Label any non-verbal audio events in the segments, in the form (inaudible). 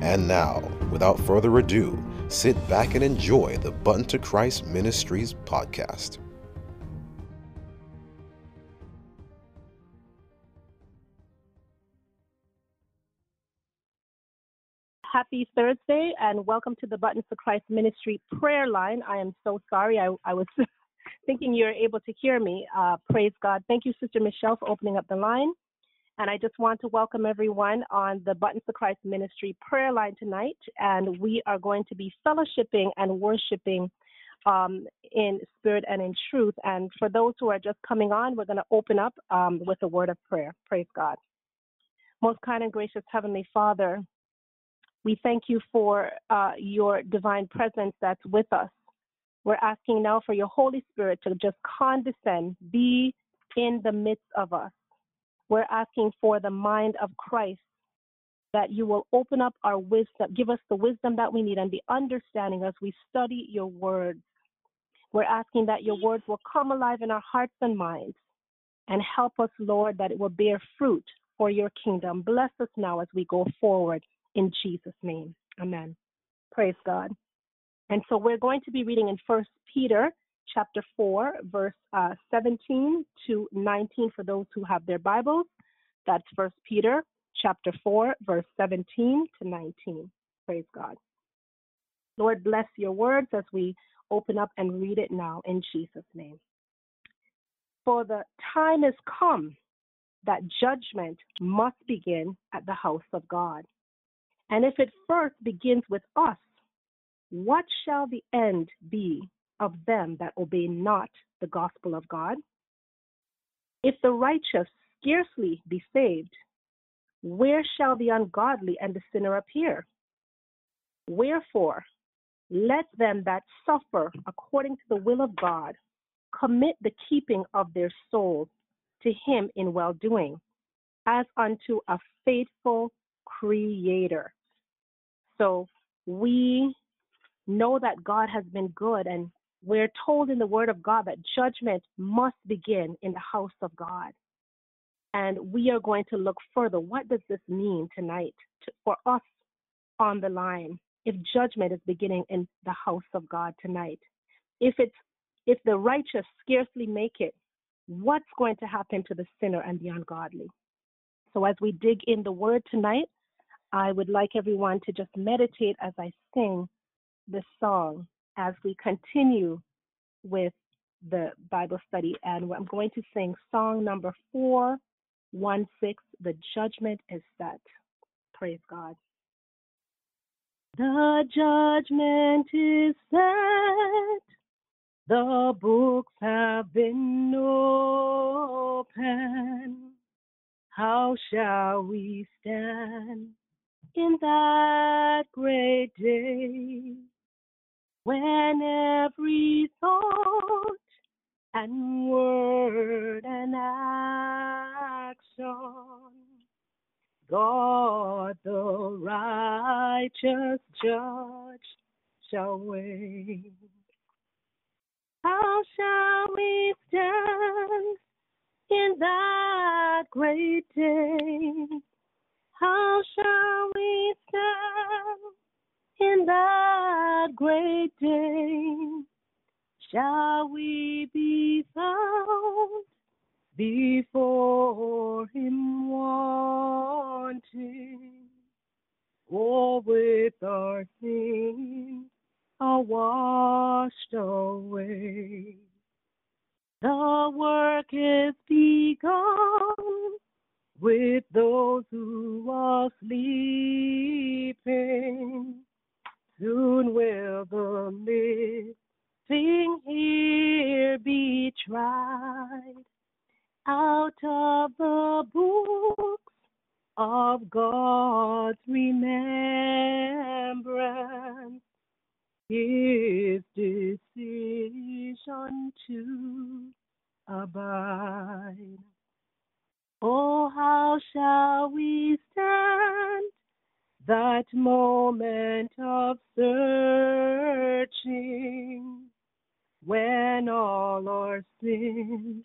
And now, without further ado, sit back and enjoy the Button to Christ Ministries podcast. Happy Thursday and welcome to the Button to Christ Ministry prayer line. I am so sorry. I, I was (laughs) thinking you were able to hear me. Uh, praise God. Thank you, Sister Michelle, for opening up the line. And I just want to welcome everyone on the Buttons to Christ Ministry prayer line tonight. And we are going to be fellowshipping and worshiping um, in spirit and in truth. And for those who are just coming on, we're going to open up um, with a word of prayer. Praise God. Most kind and gracious Heavenly Father, we thank you for uh, your divine presence that's with us. We're asking now for your Holy Spirit to just condescend, be in the midst of us. We're asking for the mind of Christ that you will open up our wisdom, give us the wisdom that we need and the understanding as we study your words. We're asking that your words will come alive in our hearts and minds and help us, Lord, that it will bear fruit for your kingdom. Bless us now as we go forward in Jesus' name. Amen. Praise God. And so we're going to be reading in First Peter chapter 4, verse uh, 17 to 19 for those who have their Bibles. That's First Peter chapter 4, verse 17 to 19. Praise God. Lord, bless your words as we open up and read it now in Jesus' name. For the time is come that judgment must begin at the house of God. And if it first begins with us, what shall the end be of them that obey not the gospel of God? If the righteous scarcely be saved, where shall the ungodly and the sinner appear? Wherefore, let them that suffer according to the will of God commit the keeping of their souls to him in well doing, as unto a faithful creator. So we know that God has been good, and we're told in the Word of God that judgment must begin in the house of God. And we are going to look further. What does this mean tonight to, for us on the line? If judgment is beginning in the house of God tonight, if it's if the righteous scarcely make it, what's going to happen to the sinner and the ungodly? So as we dig in the Word tonight, I would like everyone to just meditate as I sing this song as we continue with the Bible study. And I'm going to sing song number 416 The Judgment is Set. Praise God. The judgment is set. The books have been opened. How shall we stand? in that great day when every thought and word and action God the righteous judge shall weigh. How shall we stand in that great day? How shall we stand in that great day? Shall we be found before Him wanting, or with our sins are washed away? The work is begun with those who are sleeping. Soon will the living here be tried out of the books of God's remembrance. his decision to abide. Oh, how shall we stand that moment of searching when all our sins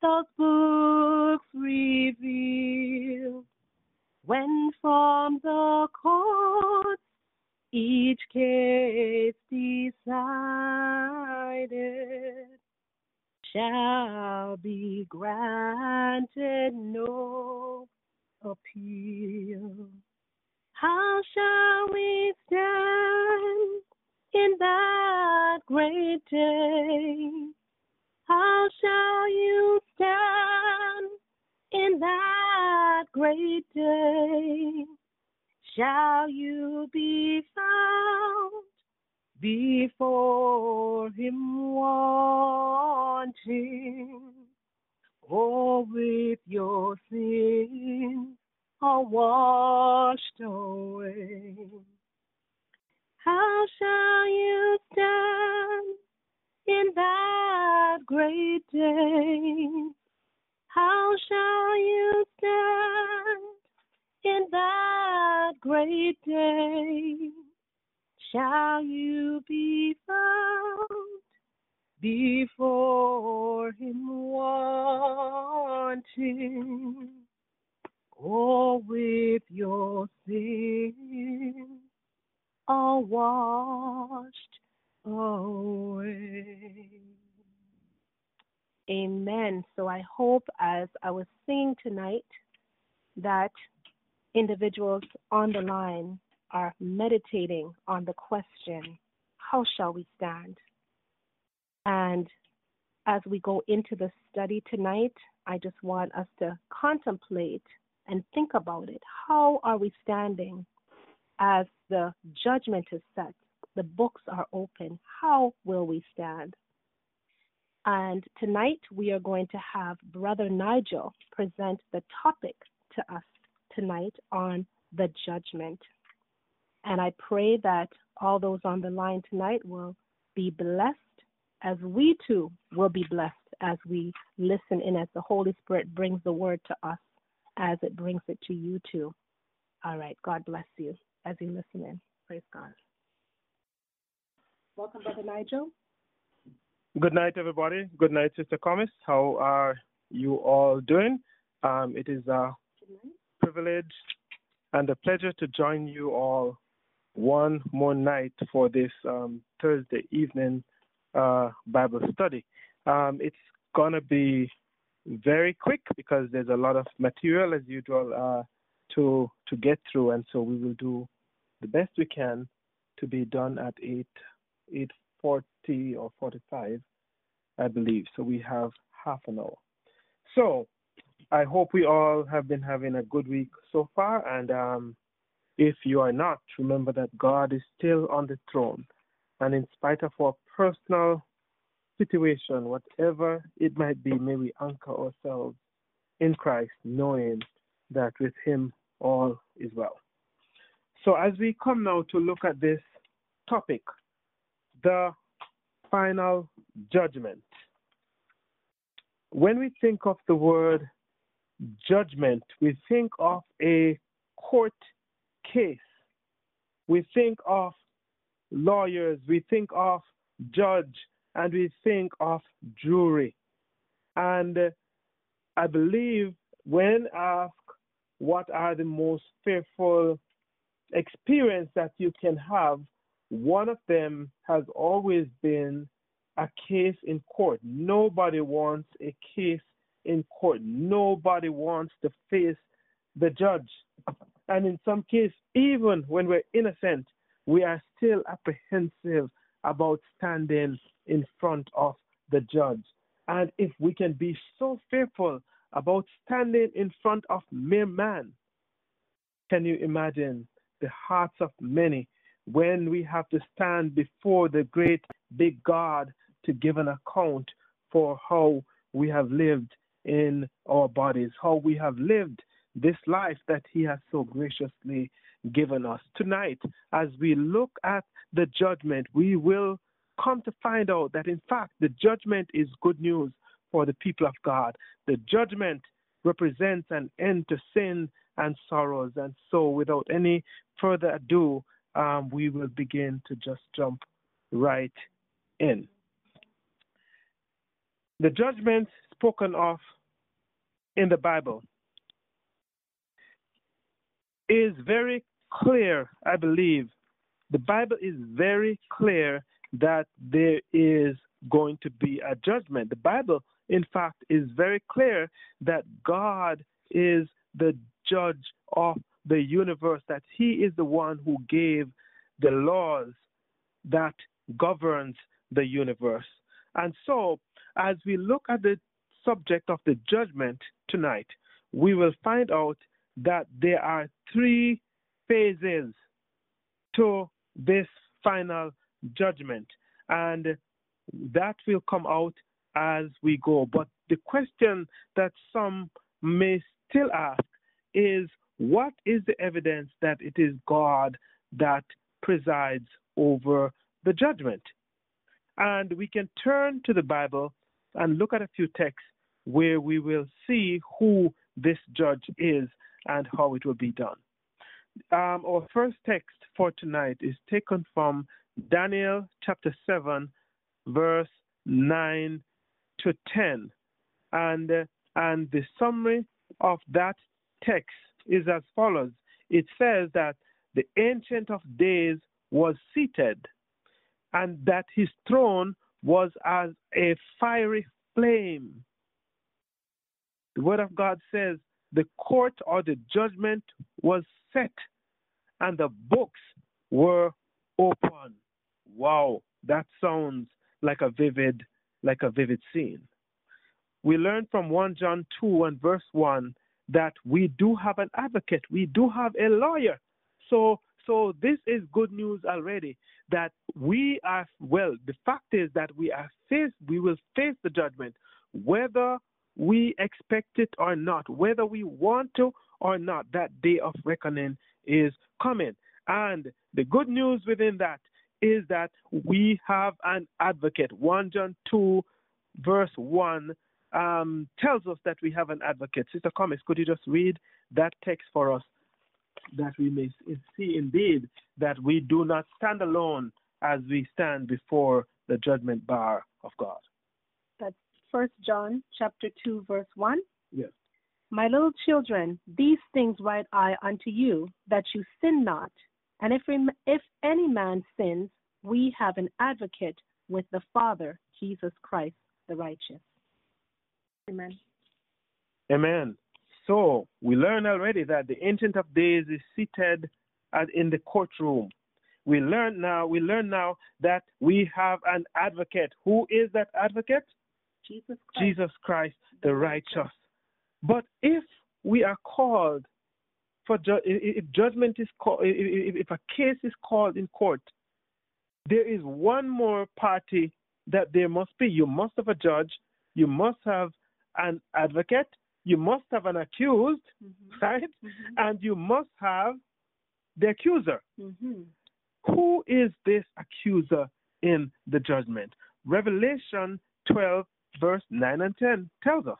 those books reveal when from the courts each case decided shall be granted no appeal. How shall we stand in that great day? How shall you stand in that great day? Shall you be found before him wanting? Or with your sins are washed away? How shall you stand in that great day? How shall you stand in that great day? Shall you be found before him wanting? Or with your sins are washed away. Amen. So I hope as I was singing tonight that individuals on the line are meditating on the question, how shall we stand? And as we go into the study tonight, I just want us to contemplate and think about it. How are we standing as the judgment is set? The books are open. How will we stand? And tonight we are going to have Brother Nigel present the topic to us tonight on the judgment. And I pray that all those on the line tonight will be blessed as we too will be blessed as we listen in as the Holy Spirit brings the word to us as it brings it to you too. All right. God bless you as you listen in. Praise God. Welcome, Brother Nigel. Good night, everybody. Good night, Sister Comis. How are you all doing? Um, it is a privilege and a pleasure to join you all one more night for this um, Thursday evening uh, Bible study. Um, it's going to be very quick because there's a lot of material, as usual, uh, to to get through, and so we will do the best we can to be done at eight eight forty or forty five, I believe. So we have half an hour. So I hope we all have been having a good week so far, and um, if you are not, remember that God is still on the throne, and in spite of our personal situation, whatever it might be, may we anchor ourselves in Christ, knowing that with Him all is well. So, as we come now to look at this topic, the final judgment. When we think of the word judgment, we think of a court case. We think of lawyers, we think of judge, and we think of jury. And uh, I believe when asked what are the most fearful experience that you can have, one of them has always been a case in court. Nobody wants a case in court. Nobody wants to face the judge. And in some cases, even when we're innocent, we are still apprehensive about standing in front of the judge. And if we can be so fearful about standing in front of mere man, can you imagine the hearts of many when we have to stand before the great big God to give an account for how we have lived in our bodies, how we have lived this life that He has so graciously given us. Tonight, as we look at the judgment, we will come to find out that, in fact, the judgment is good news for the people of God. The judgment represents an end to sin and sorrows. And so, without any further ado, um, we will begin to just jump right in. The judgment spoken of in the Bible is very clear, I believe. The Bible is very clear that there is going to be a judgment. The Bible, in fact, is very clear that God is the judge of the universe, that He is the one who gave the laws that governs the universe. And so, as we look at the subject of the judgment tonight, we will find out that there are three phases to this final judgment, and that will come out as we go. But the question that some may still ask is what is the evidence that it is God that presides over the judgment? And we can turn to the Bible and look at a few texts where we will see who this judge is and how it will be done. Um, our first text for tonight is taken from Daniel chapter 7, verse 9 to 10. And, uh, and the summary of that text is as follows it says that the Ancient of Days was seated, and that his throne was as a fiery flame. The Word of God says the court or the judgment was set and the books were open. Wow, that sounds like a vivid, like a vivid scene. We learn from 1 John 2 and verse 1 that we do have an advocate, we do have a lawyer. So so this is good news already that we are well, the fact is that we are faced we will face the judgment whether we expect it or not, whether we want to or not, that day of reckoning is coming. And the good news within that is that we have an advocate. 1 John 2, verse 1 um, tells us that we have an advocate. Sister Comis, could you just read that text for us that we may see indeed that we do not stand alone as we stand before the judgment bar of God? That's First John chapter 2 verse 1. Yes. My little children, these things write I unto you, that you sin not. And if, if any man sins, we have an advocate with the Father, Jesus Christ the righteous. Amen. Amen. So we learn already that the Ancient of Days is seated at, in the courtroom. We learn now. We learn now that we have an advocate. Who is that advocate? Jesus Christ. Jesus Christ, the righteous. But if we are called for ju- if judgment is called, if, if a case is called in court, there is one more party that there must be. You must have a judge. You must have an advocate, you must have an accused, mm-hmm. right? Mm-hmm. And you must have the accuser. Mm-hmm. Who is this accuser in the judgment? Revelation 12, verse 9 and 10 tells us.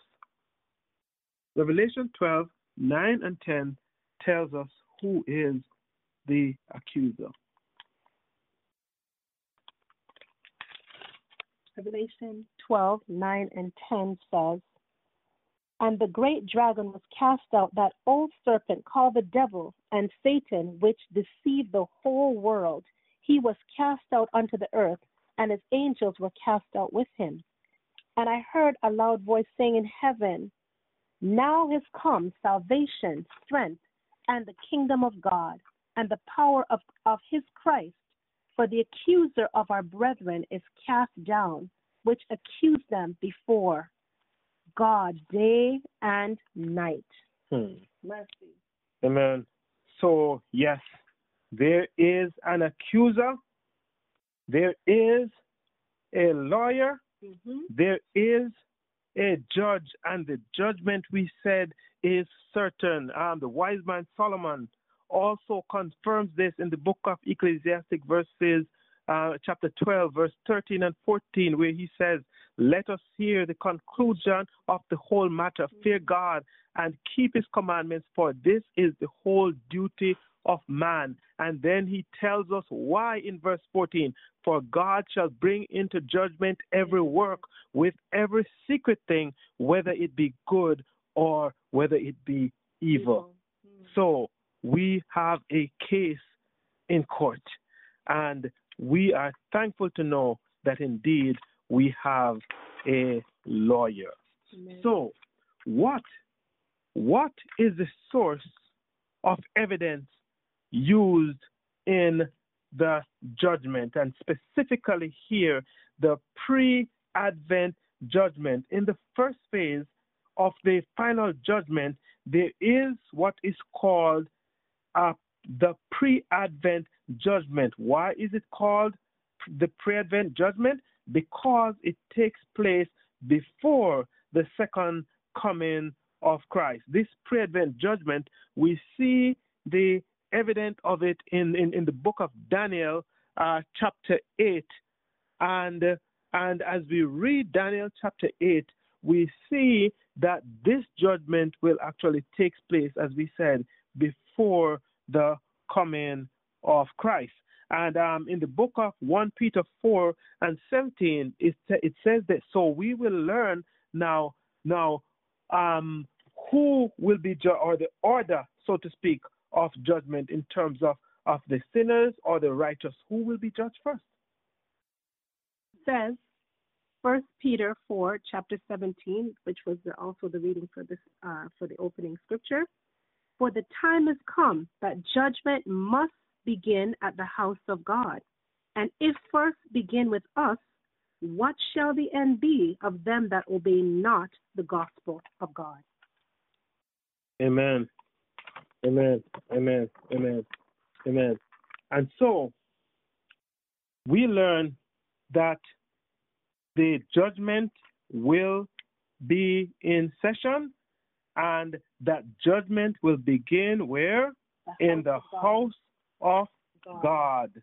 Revelation 12, 9 and 10 tells us who is the accuser. Revelation 12, 9 and 10 says, and the great dragon was cast out, that old serpent called the devil and Satan, which deceived the whole world. He was cast out unto the earth, and his angels were cast out with him. And I heard a loud voice saying in heaven, Now is come salvation, strength, and the kingdom of God, and the power of, of his Christ. For the accuser of our brethren is cast down, which accused them before God day and night. Hmm. Mercy. Amen. So, yes, there is an accuser, there is a lawyer, mm-hmm. there is a judge, and the judgment we said is certain. Um, the wise man Solomon also confirms this in the book of Ecclesiastic, verses uh, chapter 12, verse 13 and 14, where he says, Let us hear the conclusion of the whole matter. Fear God and keep his commandments, for this is the whole duty of man. And then he tells us why in verse 14 For God shall bring into judgment every work with every secret thing, whether it be good or whether it be evil. Hmm. So we have a case in court, and we are thankful to know that indeed we have a lawyer. Amen. So, what what is the source of evidence used in the judgment, and specifically here, the pre-advent judgment? In the first phase of the final judgment, there is what is called uh, the pre-advent judgment. Why is it called the pre-advent judgment? Because it takes place before the second coming of Christ. This pre-advent judgment, we see the evidence of it in, in, in the book of Daniel, uh, chapter 8. And, and as we read Daniel chapter 8, we see that this judgment will actually take place, as we said, before the coming of Christ. And um, in the book of 1 Peter 4 and 17, it, it says that so we will learn now now um, who will be ju- or the order, so to speak, of judgment in terms of, of the sinners or the righteous. Who will be judged first? says, First Peter 4, chapter 17, which was also the reading for this uh, for the opening scripture. For the time has come that judgment must begin at the house of God. And if first begin with us, what shall the end be of them that obey not the gospel of God? Amen. Amen. Amen. Amen. Amen. And so we learn that the judgment will be in session and that judgment will begin where? In the of house of God. God.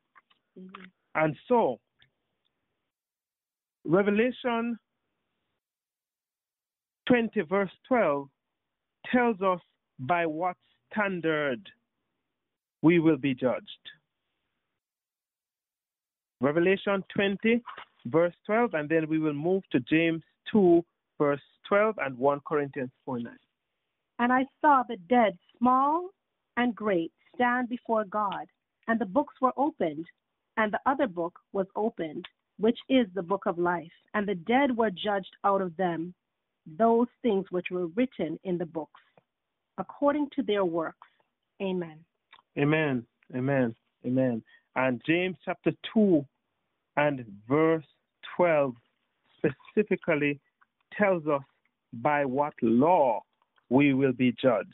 Mhm. And so, Revelation 20, verse 12, tells us by what standard we will be judged. Revelation 20, verse 12, and then we will move to James 2, verse 12, and 1 Corinthians 4 9. And I saw the dead, small and great, stand before God, and the books were opened, and the other book was opened, which is the book of life. And the dead were judged out of them, those things which were written in the books, according to their works. Amen. Amen. Amen. Amen. And James chapter 2 and verse 12 specifically tells us by what law we will be judged.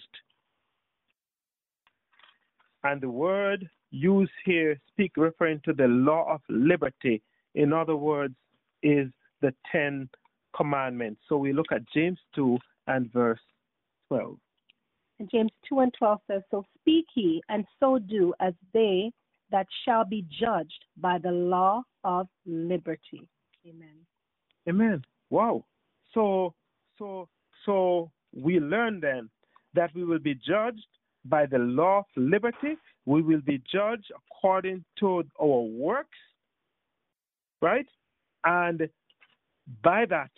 And the word used here speak referring to the law of liberty. In other words, is the Ten Commandments. So we look at James 2 and verse 12. And James 2 and 12 says, So speak ye, and so do as they that shall be judged by the law of liberty. Amen. Amen. Wow. So so so we learn then that we will be judged by the law of liberty. We will be judged according to our works, right? And by that,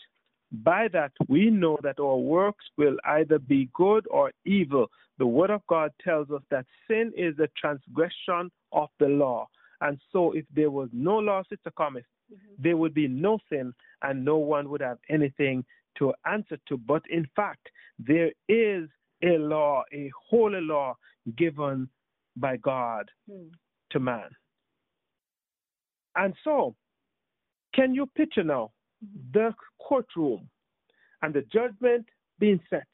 by that we know that our works will either be good or evil. The word of God tells us that sin is the transgression of the law. And so if there was no law, Sister Comis, there would be no sin and no one would have anything to answer to. But in fact, there is a law, a holy law given by God Hmm. to man. And so, can you picture now the courtroom and the judgment being set?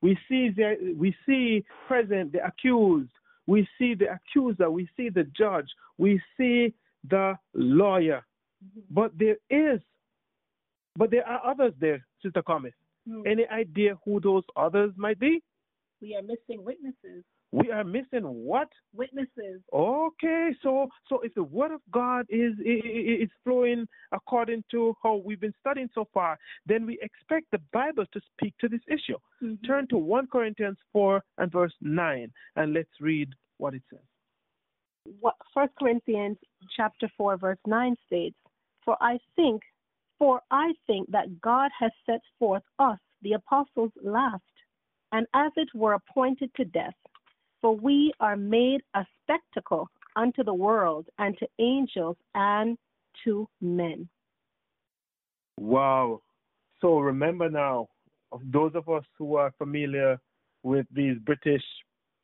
We see the, we see present the accused, we see the accuser, we see the judge, we see the lawyer. But there is, but there are others there, Sister Comis. Hmm. Any idea who those others might be? We are missing witnesses. we are missing what? Witnesses. Okay, so so if the word of God is is flowing according to how we've been studying so far, then we expect the Bible to speak to this issue. Mm-hmm. Turn to 1 Corinthians 4 and verse 9 and let's read what it says. What First Corinthians chapter 4 verse 9 states, "For I think for I think that God has set forth us the apostles last, and as it were appointed to death, for we are made a spectacle unto the world and to angels and to men. Wow. So remember now, those of us who are familiar with these British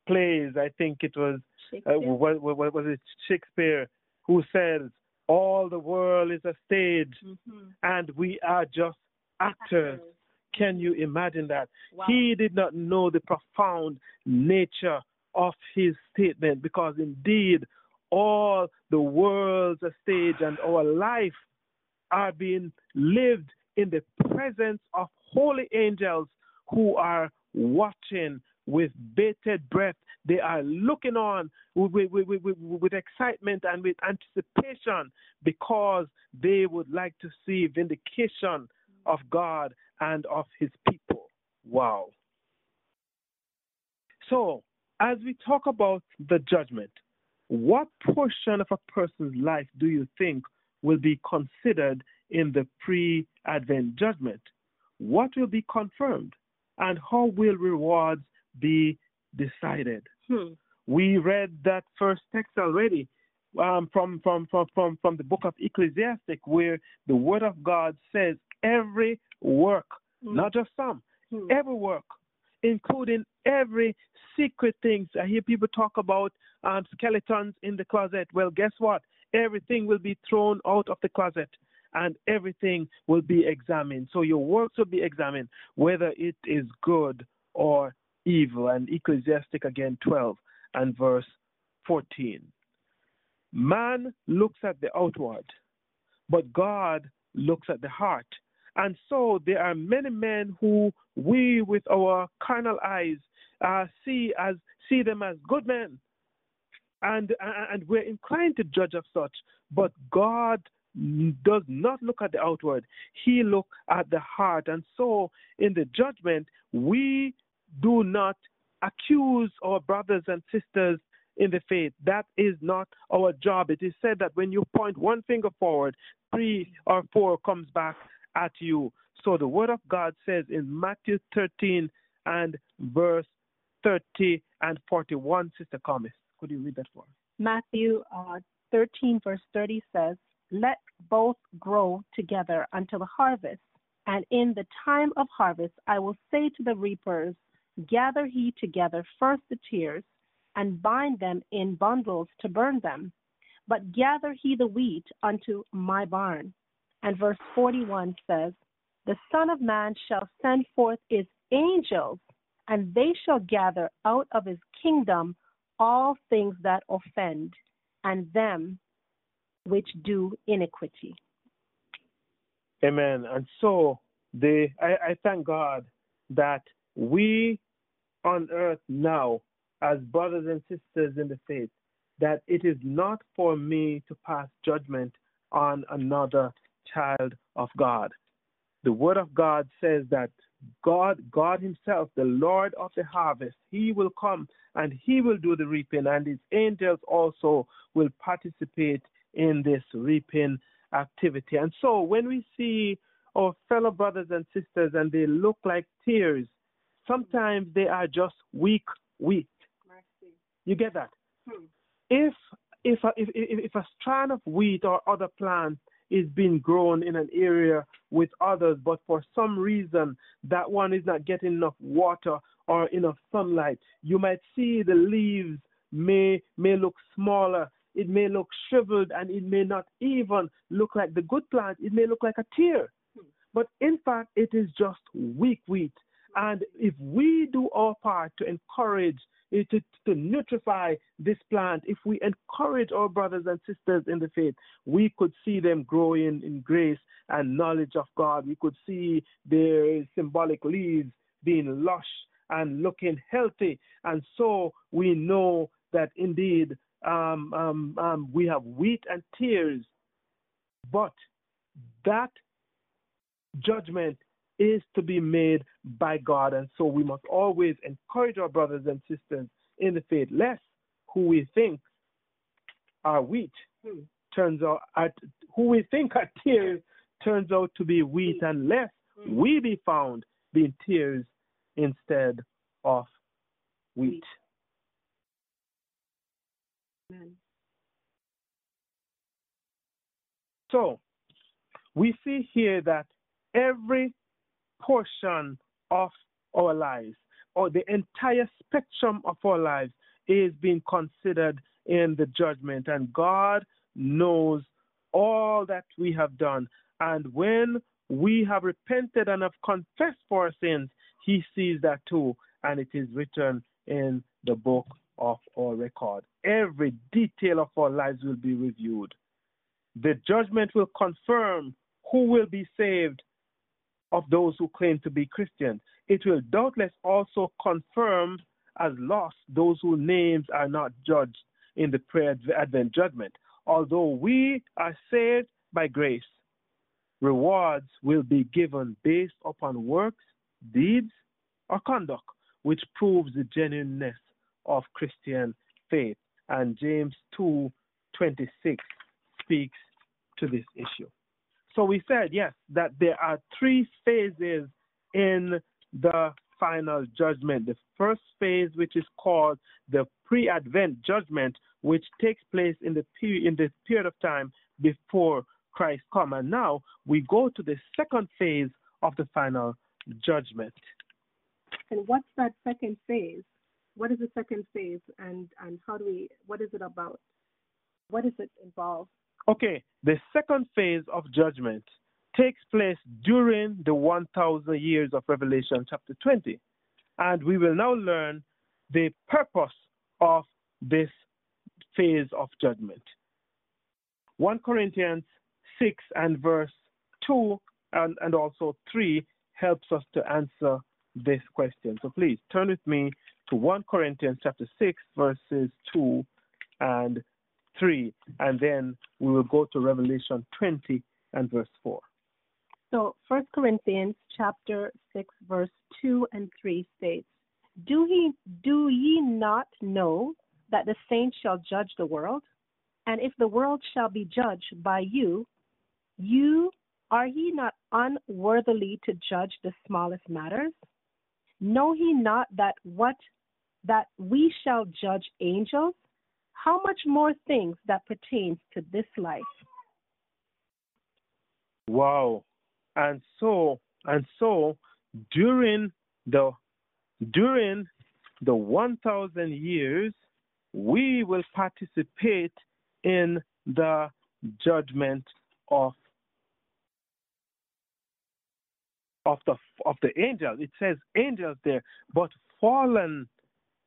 plays, I think it was uh, what, what, was it Shakespeare who says all the world is a stage mm-hmm. and we are just actors. Actors. Can you imagine that? Wow. He did not know the profound nature of his statement because indeed all the world's a stage and our life are being lived in the presence of holy angels who are watching with bated breath. They are looking on with, with, with, with, excitement and with anticipation because they would like to see vindication of God and of his people. Wow. So, as we talk about the judgment, what portion of a person's life do you think will be considered in the pre Advent judgment? What will be confirmed? And how will rewards be decided? Hmm. We read that first text already um, from, from, from, from, from the book of Ecclesiastic, where the word of God says every work, Hmm. not just some, Hmm. every work, including every secret things. I hear people talk about um, skeletons in the closet. Well, guess what? Everything will be thrown out of the closet and everything will be examined. So your works will be examined, whether it is good or evil. And Ecclesiastic again 12 and verse 14. Man looks at the outward, but God looks at the heart. And so there are many men who we, with our carnal eyes, uh, see as see them as good men, and and we're inclined to judge of such. But God does not look at the outward; He look at the heart. And so, in the judgment, we do not accuse our brothers and sisters in the faith. That is not our job. It is said that when you point one finger forward, three or four comes back at you. So the word of God says in Matthew 13 and verse 30 and 41, Sister Thomas. Could you read that for us? Matthew uh, 13, verse 30 says, Let both grow together until the harvest. And in the time of harvest, I will say to the reapers, Gather he together first the tares, and bind them in bundles to burn them. But gather he the wheat unto my barn. And verse 41 says, The Son of Man shall send forth his angels, and they shall gather out of his kingdom all things that offend, and them which do iniquity. Amen. And so they, I, I thank God that we on earth now, as brothers and sisters in the faith, that it is not for me to pass judgment on another child of God. The word of God says that God, God Himself, the Lord of the harvest, He will come and He will do the reaping, and His angels also will participate in this reaping activity. And so when we see our fellow brothers and sisters and they look like tares, sometimes they are just weak wheat. You get that? Hmm. If if a, if, if if a strand of wheat or other plant is being grown in an area with others, but for some reason that one is not getting enough water or enough sunlight, you might see the leaves may may look smaller. It may look shriveled and it may not even look like the good plant. It may look like a tare. But in fact, it is just weak wheat. And if we do our part to encourage, eh, to, to nutrify this plant, if we encourage our brothers and sisters in the faith, we could see them growing in grace and knowledge of God. We could see their symbolic leaves being lush and looking healthy. And so we know that indeed um, um, um, we have wheat and tares, but that judgment is to be made by God. And so we must always encourage our brothers and sisters in the faith, lest who we think are wheat hmm. turns out at who we think are tares turns out to be wheat, unless hmm. we be found being tares instead of wheat. Amen. So we see here that every portion of our lives, or the entire spectrum of our lives, is being considered in the judgment. And God knows all that we have done. And when we have repented and have confessed for our sins, He sees that too. And it is written in the book of our record. Every detail of our lives will be reviewed. The judgment will confirm who will be saved of those who claim to be Christians. It will doubtless also confirm as lost those whose names are not judged in the pre-advent judgment. Although we are saved by grace, rewards will be given based upon works, deeds, or conduct, which proves the genuineness of Christian faith. And James 2:26 speaks to this issue. So we said, yes, that there are three phases in the final judgment. The first phase, which is called the pre-advent judgment, which takes place in the period in the period of time before Christ come. And now we go to the second phase of the final judgment. And what's that second phase? What is the second phase and, and how do we what is it about? What does it involve? Okay, the second phase of judgment takes place during the 1,000 years of Revelation chapter 20. And we will now learn the purpose of this phase of judgment. 1 Corinthians 6 and verse 2 and, and also 3 helps us to answer this question. So please turn with me to 1 Corinthians chapter 6 verses 2 and 3 and then we will go to Revelation 20 and verse 4. So 1 Corinthians chapter 6 verse 2 and 3 states, "Do he do ye not know that the saints shall judge the world? And if the world shall be judged by you, you are ye not unworthily to judge the smallest matters? Know ye not that what that we shall judge angels? How much more things that pertains to this life? Wow. And so and so during the during the 1000 years we will participate in the judgment of of the of the angels. It says angels there, but fallen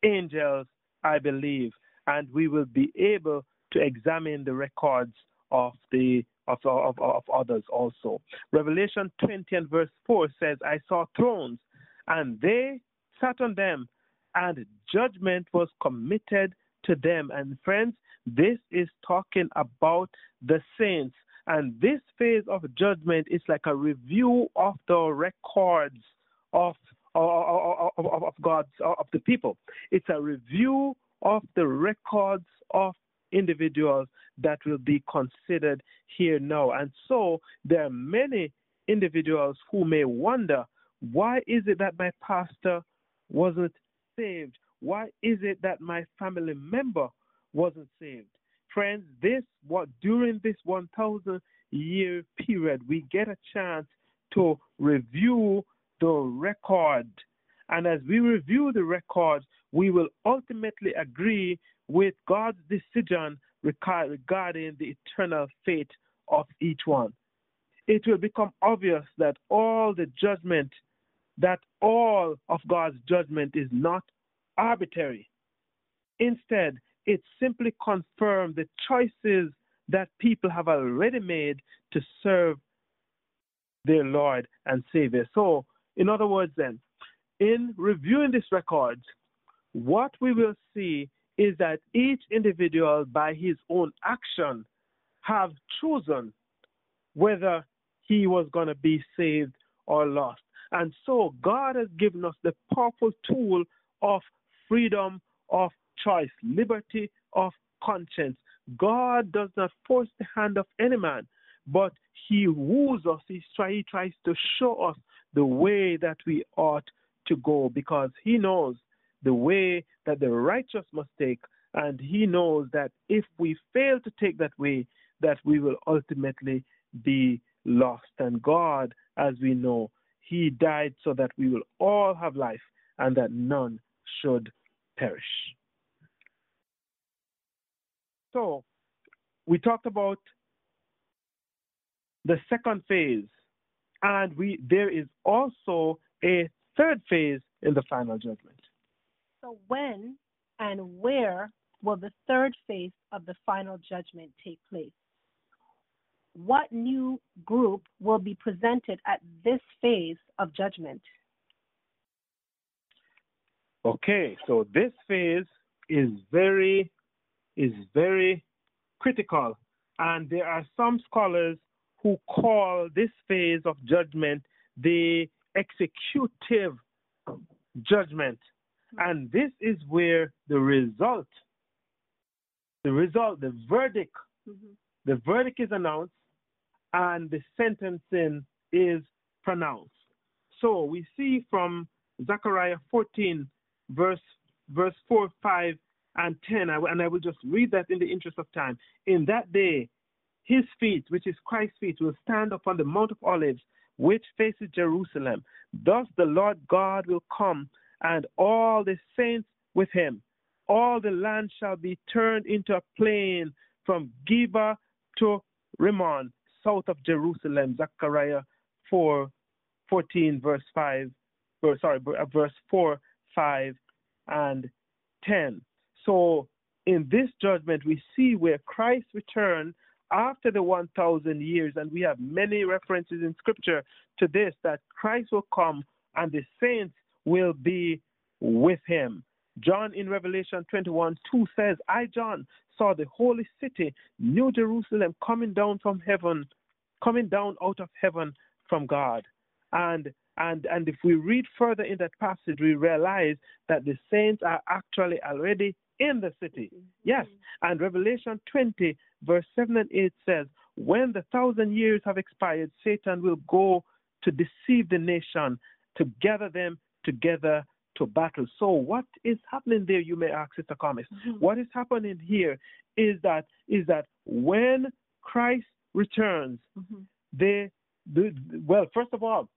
angels, I believe, and we will be able to examine the records of the of, of, of others also. Revelation 20 and verse 4 says, I saw thrones, and they sat on them, and judgment was committed to them. And friends, this is talking about the saints. And this phase of judgment is like a review of the records of, of, of, of God's of the people. It's a review of the records of individuals that will be considered here now. And so there are many individuals who may wonder why is it that my pastor wasn't saved? Why is it that my family member wasn't saved? Friends, this what during this 1000 year period we get a chance to review the record. And as we review the record, we will ultimately agree with God's decision regarding the eternal fate of each one. It will become obvious that all the judgment, that all of God's judgment is not arbitrary. Instead, it simply confirms the choices that people have already made to serve their Lord and Savior. So, in other words, then, in reviewing this record, what we will see is that each individual, by his own action, have chosen whether he was going to be saved or lost. And so God has given us the powerful tool of freedom of choice, liberty of conscience. God does not force the hand of any man, but he woos us. He, try, he tries to show us the way that we ought to go because he knows the way that the righteous must take. And he knows that if we fail to take that way, that we will ultimately be lost. And God, as we know, he died so that we will all have life and that none should perish. So, we talked about the second phase, and we there is also a third phase in the final judgment. So, when and where will the third phase of the final judgment take place? What new group will be presented at this phase of judgment? Okay, so this phase is very is very critical, and there are some scholars who call this phase of judgment the executive judgment. And this is where the result, the result, the verdict, mm-hmm. the verdict is announced and the sentencing is pronounced. So we see from Zechariah 14, verse, verse 4, 5, and 10, I, and I will just read that in the interest of time. In that day, his feet, which is Christ's feet, will stand upon the Mount of Olives, which faces Jerusalem. Thus the Lord God will come, and all the saints with him. All the land shall be turned into a plain from Geba to Rimmon, south of Jerusalem. Zechariah 4, 14, verse 5, verse, sorry, uh, verse 4, 5, and 10. So in this judgment, we see where Christ returned after the 1,000 years, and we have many references in Scripture to this that Christ will come and the saints will be with him. John in Revelation 21 2 says, I, John, saw the holy city, New Jerusalem, coming down from heaven, coming down out of heaven from God. And and and if we read further in that passage, we realize that the saints are actually already in the city. Mm-hmm. Yes. And Revelation 20, verse 7 and 8 says, When the thousand years have expired, Satan will go to deceive the nation, to gather them together to battle. So, what is happening there, you may ask, Sister Thomas? Mm-hmm. What is happening here is that is that when Christ returns, mm-hmm. they, well, first of all,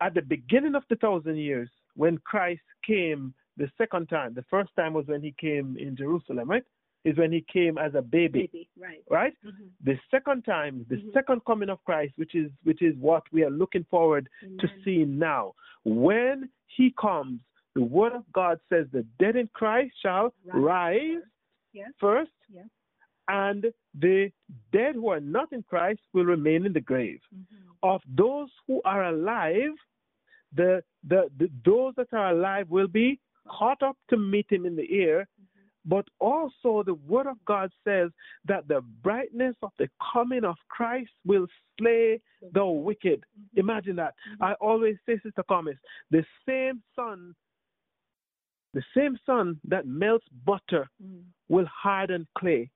at the beginning of the thousand years, when Christ came the second time. The first time was when he came in Jerusalem, right? Is when he came as a baby, baby right? Right. Mm-hmm. The second time, the mm-hmm. second coming of Christ, which is which is what we are looking forward Amen. to seeing now. When he comes, the Word of God says the dead in Christ shall rise, rise yes. first, yes. and the dead who are not in Christ will remain in the grave. Mm-hmm. Of those who are alive, the, the, the those that are alive will be caught up to meet him in the air. But also the word of God says that the brightness of the coming of Christ will slay the wicked. Mm-hmm. Imagine that. Mm-hmm. I always say, Sister Thomas, the same sun, the same sun that melts butter mm-hmm. will harden clay.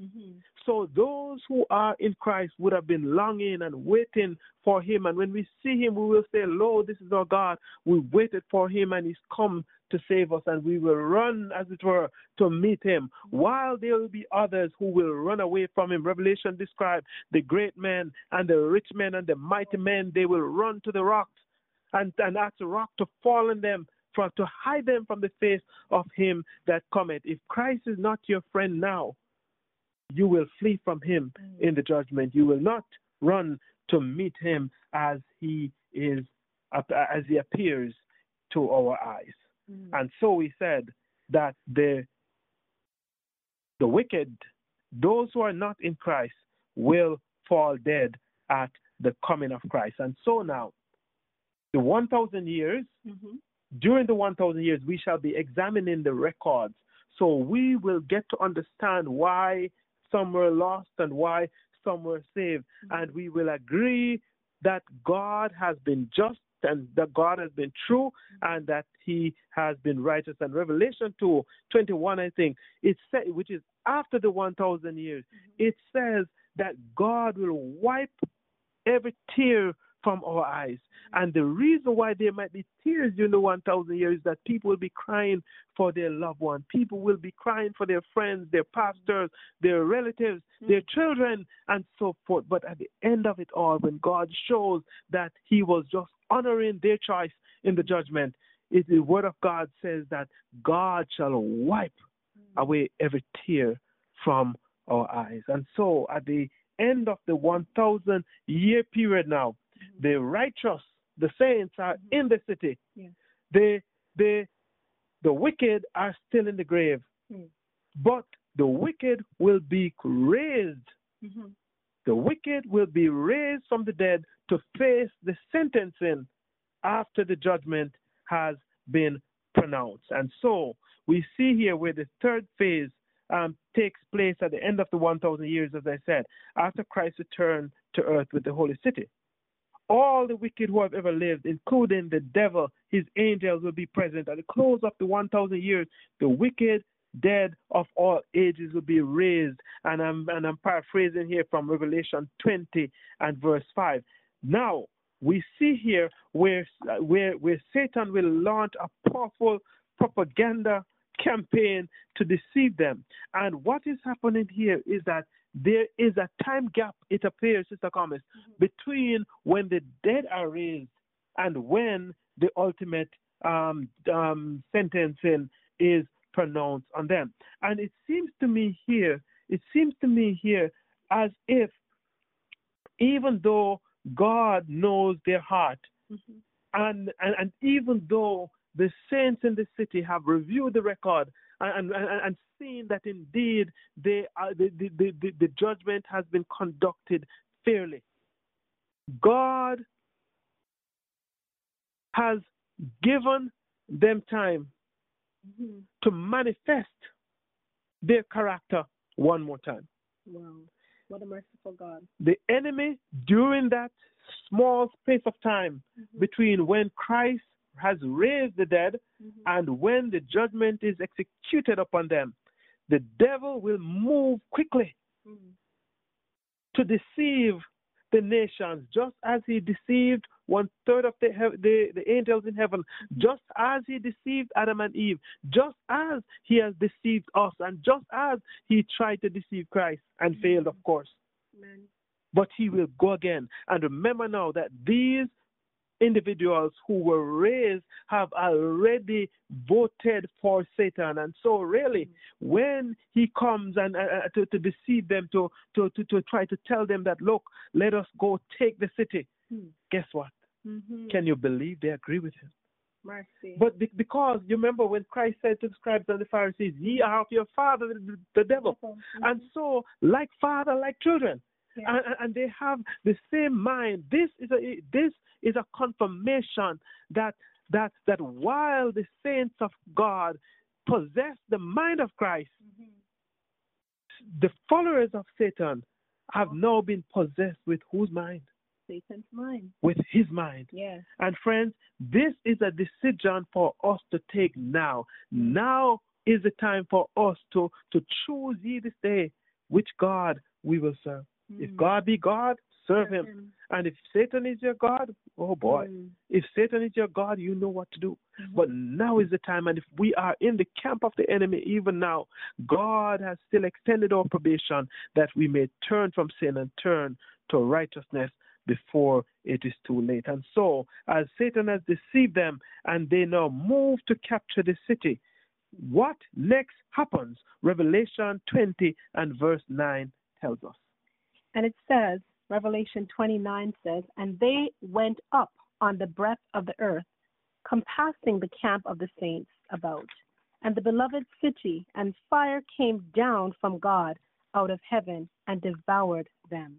Mm-hmm. So those who are in Christ would have been longing and waiting for him. And when we see him, we will say, Lord, this is our God. We waited for him and he's come to save us. And we will run, as it were, to meet him. While there will be others who will run away from him. Revelation describes the great men and the rich men and the mighty men. They will run to the rocks and, and ask the rock to fall on them for, to hide them from the face of him that cometh. If Christ is not your friend now, you will flee from him mm. in the judgment. You will not run to meet him as he is as he appears to our eyes. Mm. And so we said that the the wicked, those who are not in Christ, will fall dead at the coming of Christ. And so now, the 1,000 years, Mm-hmm. during the 1,000 years, we shall be examining the records. So we will get to understand why some were lost and why some were saved. Mm-hmm. And we will agree that God has been just and that God has been true mm-hmm. and that he has been righteous. And Revelation 2 21, I think, it said, which is after the 1,000 years, mm-hmm. it says that God will wipe every tear from our eyes. Mm-hmm. And the reason why there might be tears during the 1,000 years is that people will be crying for their loved one. People will be crying for their friends, their pastors, their relatives, mm-hmm. their children, and so forth. But at the end of it all, when God shows that He was just honoring their choice in the judgment, it, the Word of God says that God shall wipe mm-hmm. away every tear from our eyes. And so at the end of the 1,000 year period now, the righteous, the saints are in the city. Yeah. The, the, the wicked are still in the grave. Mm. But the wicked will be raised. Mm-hmm. The wicked will be raised from the dead to face the sentencing after the judgment has been pronounced. And so we see here where the third phase um, takes place at the end of the 1,000 years, as I said, after Christ returned to earth with the holy city. All the wicked who have ever lived, including the devil, his angels, will be present. At the close of the 1,000 years, the wicked, dead of all ages will be raised. And I'm, and I'm paraphrasing here from Revelation 20 and verse 5. Now, we see here where, where, where Satan will launch a powerful propaganda campaign to deceive them. And what is happening here is that there is a time gap, it appears, Sister Thomas, between when the dead are raised and when the ultimate um, um, sentencing is pronounced on them. And it seems to me here, it seems to me here as if even though God knows their heart, Mm-hmm. and, and and even though the saints in the city have reviewed the record and and, and seen that indeed they are, the, the, the, the judgment has been conducted fairly, God has given them time Mm-hmm. to manifest their character one more time. Wow. What a merciful God. The enemy, during that small space of time Mm-hmm. between when Christ has raised the dead Mm-hmm. and when the judgment is executed upon them, the devil will move quickly Mm-hmm. to deceive the nations, just as he deceived one third of the, the, the angels in heaven, just as he deceived Adam and Eve, just as he has deceived us, and just as he tried to deceive Christ and failed, of course. Amen. But he will go again. And remember now that these individuals who were raised have already voted for Satan. And so, really, when he comes and uh, uh, to, to deceive them, to, to, to, to try to tell them that, look, let us go take the city, Hmm. guess what? Mm-hmm. Can you believe they agree with him? Mercy. But be- because you remember when Christ said to the scribes and the Pharisees, Ye are of your father, the, the devil. Mhm. And so, like father, like children. Yeah. And, and- they have the same mind. This is a this is a confirmation that that that while the saints of God possess the mind of Christ, Mhm. the followers of Satan have now been possessed with whose mind? Satan's mind. With his mind. Yes. And friends, this is a decision for us to take now. Now is the time for us to, to choose ye this day which God we will serve. If Mm. God be God, serve him. Him. And if Satan is your God, oh boy, Mm. if Satan is your God, you know what to do. Mhm. But now is the time, and if we are in the camp of the enemy even now, God has still extended our probation that we may turn from sin and turn to righteousness before it is too late. And so, as Satan has deceived them and they now move to capture the city, what next happens? Revelation 20 and verse 9 tells us. And it says, Revelation 29 says, And they went up on the breadth of the earth, compassing the camp of the saints about, and the beloved city, and fire came down from God out of heaven and devoured them.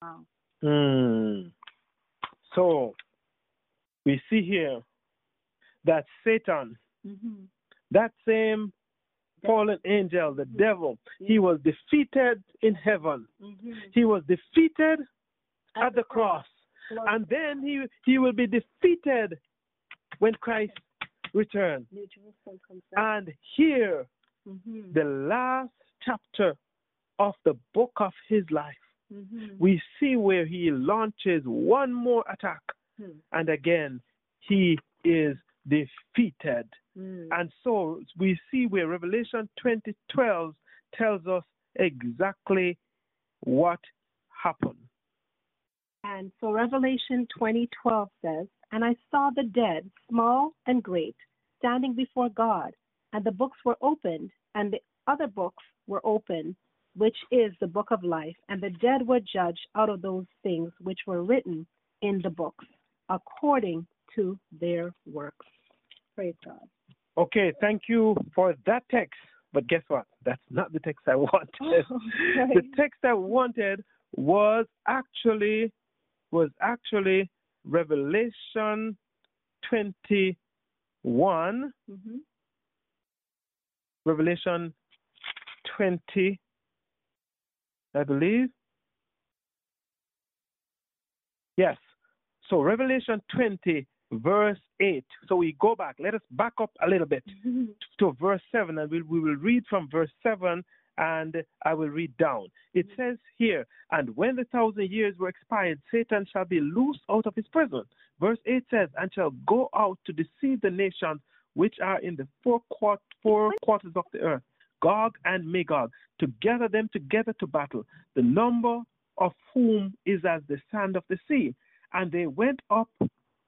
Wow. Hmm. So, we see here that Satan, Mm-hmm. that same fallen angel, the devil, he was defeated in heaven. Mm-hmm. He was defeated at the cross. And then he, he will be defeated when Christ returns. New Jerusalem comes down. And here, Mm-hmm. the last chapter of the book of his life, Mm-hmm. we see where he launches one more attack. Hmm. And again, he is defeated. Mm. And so we see where Revelation 20:12 tells us exactly what happened. And so Revelation 20:12 says, "And I saw the dead, small and great, standing before God, and the books were opened, and the other books were opened, which is the book of life, and the dead were judged out of those things which were written in the books, according to their works." Praise God. Okay, thank you for that text. But guess what? That's not the text I (laughs) wanted. Okay. The text I wanted was actually was actually Revelation 21 hmm Revelation 20, I believe. Yes. So Revelation 20, verse 8. So we go back. Let us back up a little bit (laughs) to verse 7, and we, we will read from verse 7 and I will read down. It mm-hmm. says here, And when the thousand years were expired, Satan shall be loosed out of his prison. Verse 8 says, And shall go out to deceive the nations which are in the four, quart- four (laughs) quarters of the earth, Gog and Magog, to gather them together to battle, the number of whom is as the sand of the sea. And they went up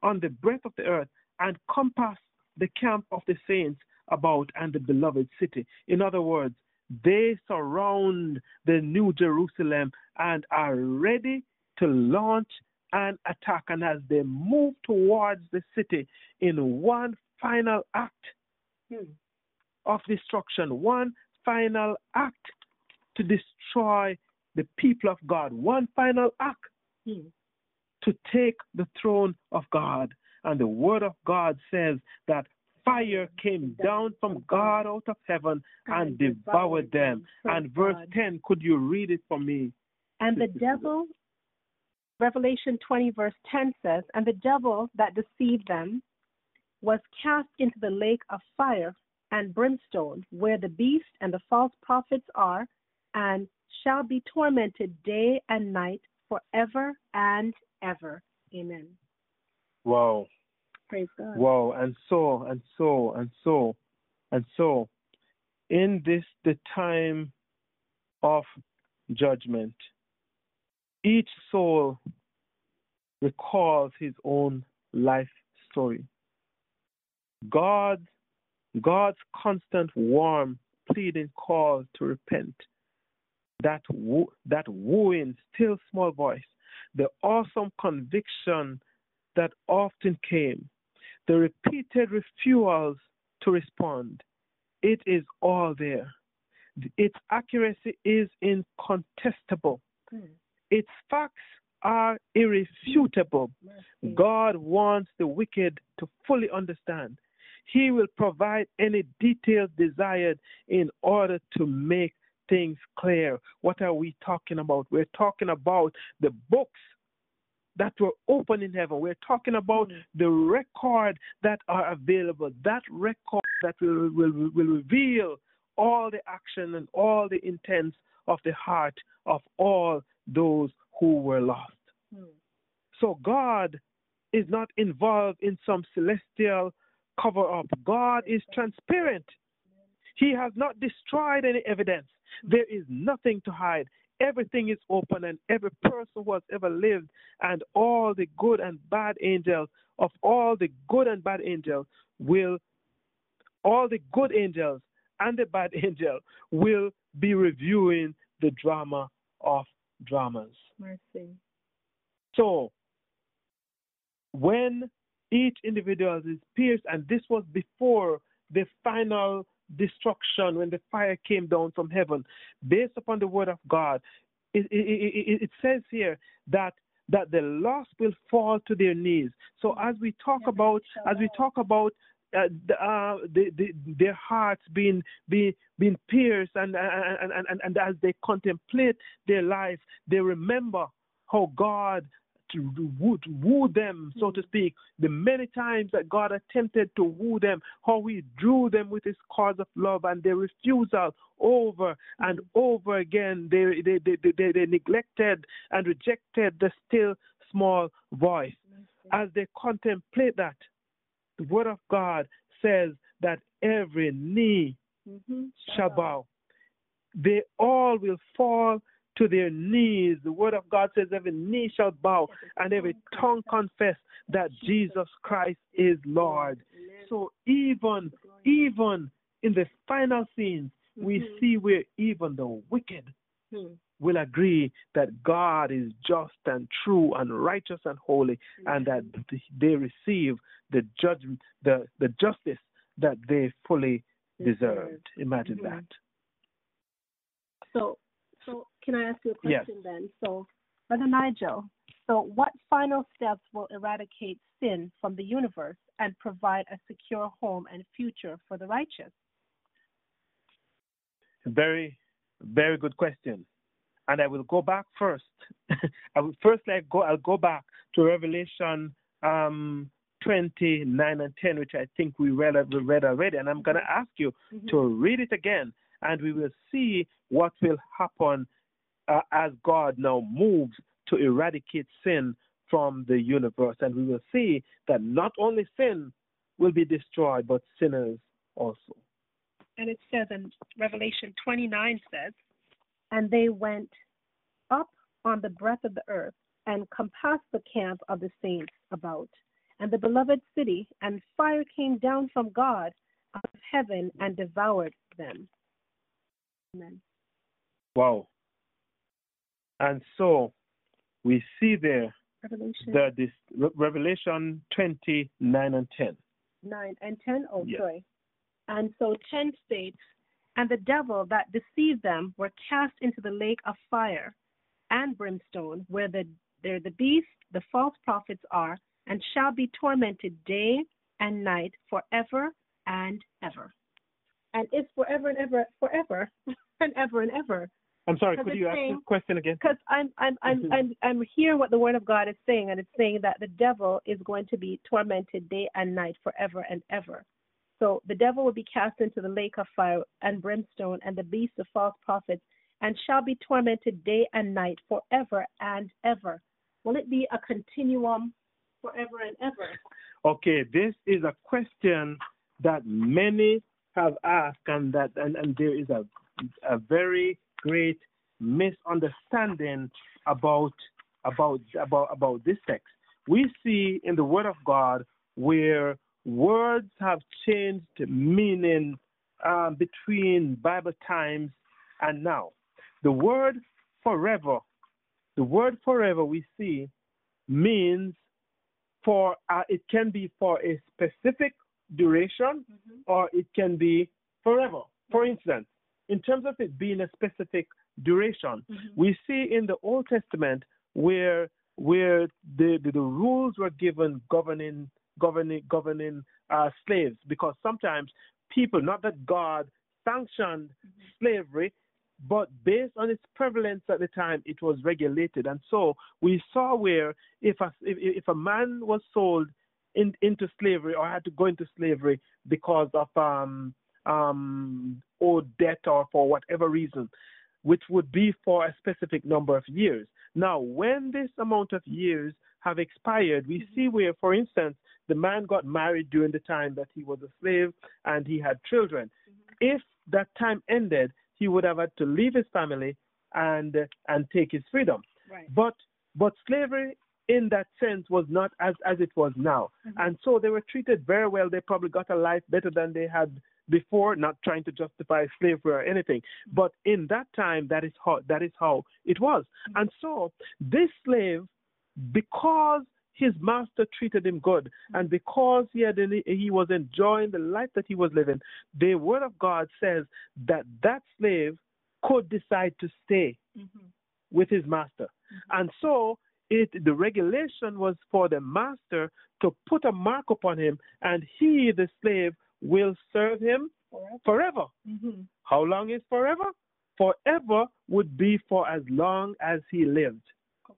on the breadth of the earth and compassed the camp of the saints about and the beloved city. In other words, they surround the New Jerusalem and are ready to launch an attack. And as they move towards the city in one final act Hmm. of destruction, one final act to destroy the people of God, one final act Hmm. to take the throne of God. And the word of God says that fire came down from God out of heaven and devoured them. And verse 10, could you read it for me? And the devil, Revelation 20, verse 10 says, And the devil that deceived them was cast into the lake of fire and brimstone, where the beast and the false prophets are, and shall be tormented day and night forever and ever. Amen. Wow. God. Wow. And so, and so, and so, and so, in this, the time of judgment, each soul recalls his own life story. God, God's constant warm, pleading call to repent, that wo- that wooing, still small voice, the awesome conviction that often came, the repeated refusals to respond, it is all there. Its accuracy is incontestable. Hmm. Its facts are irrefutable. Mercy. God wants the wicked to fully understand. He will provide any details desired in order to make things clear. What are we talking about? We're talking about the books that were open in heaven. We're talking about Mm. the record that are available. That record that will, will, will reveal all the action and all the intents of the heart of all those who were lost. Hmm. So God is not involved in some celestial cover up. God is transparent. He has not destroyed any evidence. There is nothing to hide. Everything is open, and every person who has ever lived, and all the good and bad angels, of all the good and bad angels, will, all the good angels and the bad (laughs) angel will be reviewing the drama of dramas. Mercy. So, when each individual is pierced, and this was before the final destruction when the fire came down from heaven, based upon the word of God, it, it, it, it says here that that the lost will fall to their knees. So as we talk about, as we talk about uh, the, uh, the, the, their hearts being being being pierced, and and, and and and as they contemplate their life, they remember how God to woo, them, so to speak. The many times that God attempted to woo them, how He drew them with His cords of love, and their refusal over and over again. They they they they, they neglected and rejected the still small voice. As they contemplate that, the Word of God says that every knee mm-hmm. shall bow. They all will fall to their knees. The word of God says every knee shall bow and every tongue confess that Jesus Christ is Lord. So even even in the final scenes, we mm-hmm. see where even the wicked hmm. will agree that God is just and true and righteous and holy, and that they receive the judgment, the, the justice that they fully deserved. Imagine mm-hmm. that. So so can I ask you a question yes. then? So, Brother Nigel, so what final steps will eradicate sin from the universe and provide a secure home and future for the righteous? Very, very good question. And I will go back first. (laughs) I will first like go I'll go back to Revelation um, 29 and 10, which I think we read, we read already. And I'm going to ask you mm-hmm. to read it again and we will see what will happen uh, as God now moves to eradicate sin from the universe. And we will see that not only sin will be destroyed, but sinners also. And it says in Revelation 29 says, And they went up on the breadth of the earth and compassed the camp of the saints about, and the beloved city, and fire came down from God out of heaven and devoured them. Amen. Wow. And so we see there Revelation. The, this, Revelation 20, 9 and 10. 9 and 10? Oh, yes. sorry. And so 10 states, And the devil that deceived them were cast into the lake of fire and brimstone, where the, there the beast, the false prophets are, and shall be tormented day and night forever and ever. And it's forever and ever, forever (laughs) and ever and ever. I'm sorry. Could you saying, ask the question again? Because I'm I'm I'm mm-hmm. I'm I'm hearing what the Word of God is saying, and it's saying that the devil is going to be tormented day and night forever and ever. So the devil will be cast into the lake of fire and brimstone, and the beast of false prophets, and shall be tormented day and night forever and ever. Will it be a continuum forever and ever? Okay, this is a question that many have asked, and that and, and there is a a very great misunderstanding about about about about this text. We see in the Word of God where words have changed meaning um, between Bible times and now. The word forever, the word forever we see means for uh, it can be for a specific duration mm-hmm. or it can be forever. For instance, in terms of it being a specific duration, mm-hmm. we see in the Old Testament where where the, the, the rules were given governing governing governing uh, slaves because sometimes people not that God sanctioned mm-hmm. slavery but based on its prevalence at the time it was regulated and so we saw where if a if, if a man was sold in, into slavery or had to go into slavery because of um um, owed debt or for whatever reason, which would be for a specific number of years. Now, when this amount of years have expired, we see where, for instance, the man got married during the time that he was a slave and he had children. Mm-hmm. If that time ended, he would have had to leave his family and and take his freedom. Right. But but slavery in that sense was not as as it was now, mm-hmm. and so they were treated very well. They probably got a life better than they had before, not trying to justify slavery or anything. But in that time, that is how that is how it was. And so this slave, because his master treated him good, and because he had he was enjoying the life that he was living, the word of God says that that slave could decide to stay mm-hmm. with his master, mm-hmm. and so it the regulation was for the master to put a mark upon him, and he, the slave, will serve him Forever. forever. Mm-hmm. How long is forever? Forever would be for as long as he lived.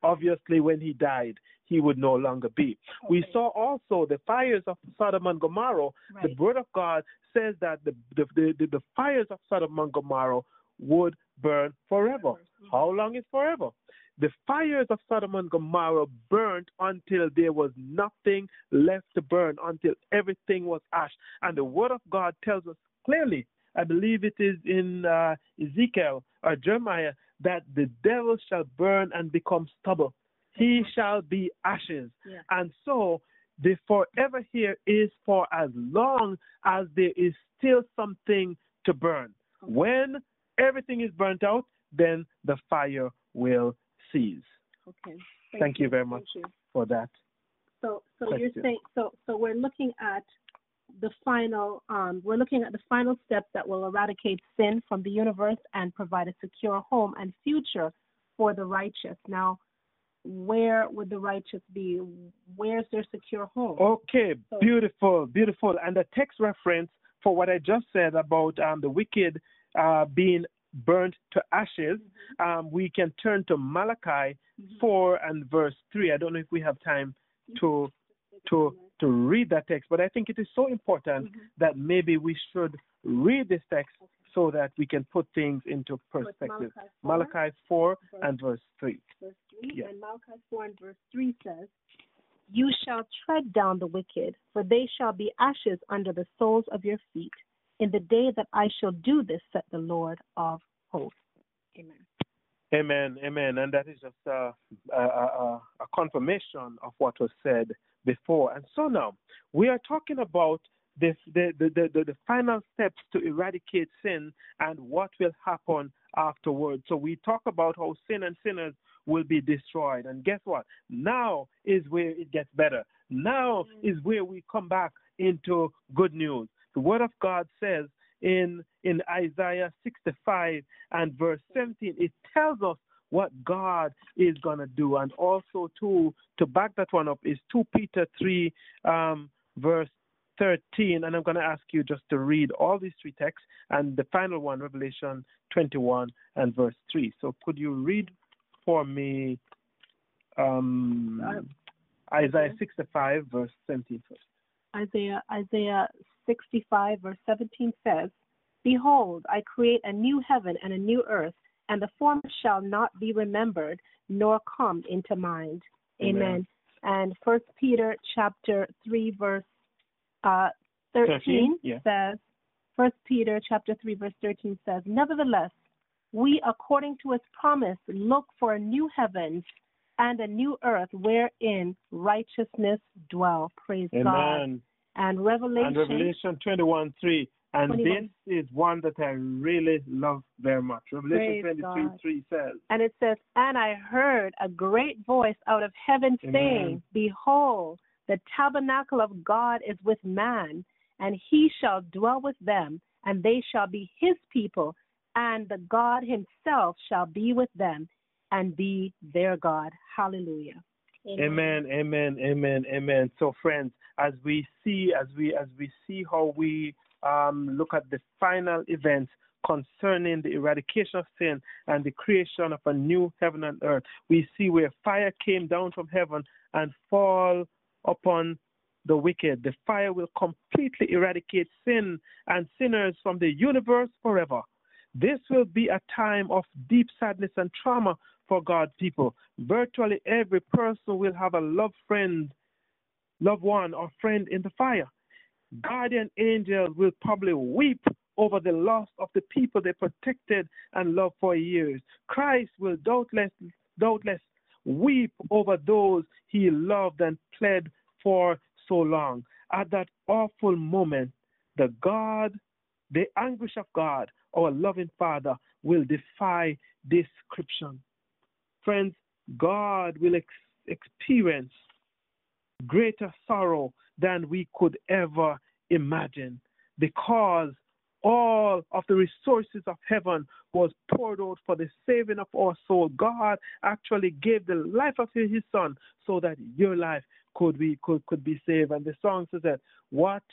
Obviously, when he died, he would no longer be. We saw also the fires of Sodom and Gomorrah. The word of God says that the, the, the, the, fires of Sodom and Gomorrah would burn forever. Mhm. How long is forever? The fires of Sodom and Gomorrah burned until there was nothing left to burn, until everything was ash. And the Word of God tells us clearly, I believe it is in uh, Ezekiel or Jeremiah, that the devil shall burn and become stubble. He shall be ashes. Yeah. And so the forever here is for as long as there is still something to burn. Okay. When everything is burnt out, then the fire will cease. Okay. Thank you very much. You. For that, So, so you're saying, so, so we're looking at the final, um, we're looking at the final steps that will eradicate sin from the universe and provide a secure home and future for the righteous. Now, where would the righteous be? Where's their secure home? okay, So- beautiful, beautiful. And the text reference for what I just said about um, the wicked uh, being burnt to ashes, um, we can turn to Malachi Mhm. 4 and verse 3. I don't know if we have time to to to read that text, but I think it is so important Mhm. that maybe we should read this text so that we can put things into perspective. Malachi 4, Malachi 4 verse- and verse 3. verse 3, Yeah. and Malachi 4 and verse 3 says, You shall tread down the wicked, for they shall be ashes under the soles of your feet, in the day that I shall do this, said the Lord of hosts. Amen. Amen, amen. And that is just uh, a, a, a, a confirmation of what was said before. And so now we are talking about this, the, the, the, the, the final steps to eradicate sin and what will happen afterwards. So we talk about how sin and sinners will be destroyed. And guess what? Now is where it gets better. Now mm. is where we come back into good news. The Word of God says in in Isaiah 65 and verse 17, it tells us what God is going to do. And also, to, to back that one up, is 2 Peter 3, um, verse 13. And I'm going to ask you just to read all these three texts and the final one, Revelation 21 and verse 3. So, could you read for me um, Isaiah 65, verse 17 first? Isaiah Isaiah 65 verse 17 says, Behold, I create a new heaven and a new earth, and the former shall not be remembered, nor come into mind. Amen. Amen. And First Peter chapter 3 verse uh, 13, 13, yeah. says, First Peter chapter 3 verse 13 says, Nevertheless, we according to his promise look for a new heaven and a new earth wherein righteousness dwell. Praise God. And Revelation, And Revelation 21 3. And 21. this is one that I really love very much. Revelation Praise 23 God. 3 says, and it says, And I heard a great voice out of heaven Amen. saying, Behold, the tabernacle of God is with man, and he shall dwell with them, and they shall be his people, and the God himself shall be with them, and be their God. Hallelujah. Amen, amen, amen, amen. So, friends, as we see, as we as we see how we um, look at the final events concerning the eradication of sin and the creation of a new heaven and earth, we see where fire came down from heaven and fall upon the wicked. The fire will completely eradicate sin and sinners from the universe forever. This will be a time of deep sadness and trauma for God's people. Virtually every person will have a loved friend, loved one, or friend in the fire. Guardian angels will probably weep over the loss of the people they protected and loved for years. Christ will doubtless, doubtless weep over those he loved and pled for so long. At that awful moment, the God, the anguish of God, our loving Father, will defy description. Friends, God will ex- experience greater sorrow than we could ever imagine because all of the resources of heaven was poured out for the saving of our soul. God actually gave the life of his son so that your life could be could, could be saved. And the song says that what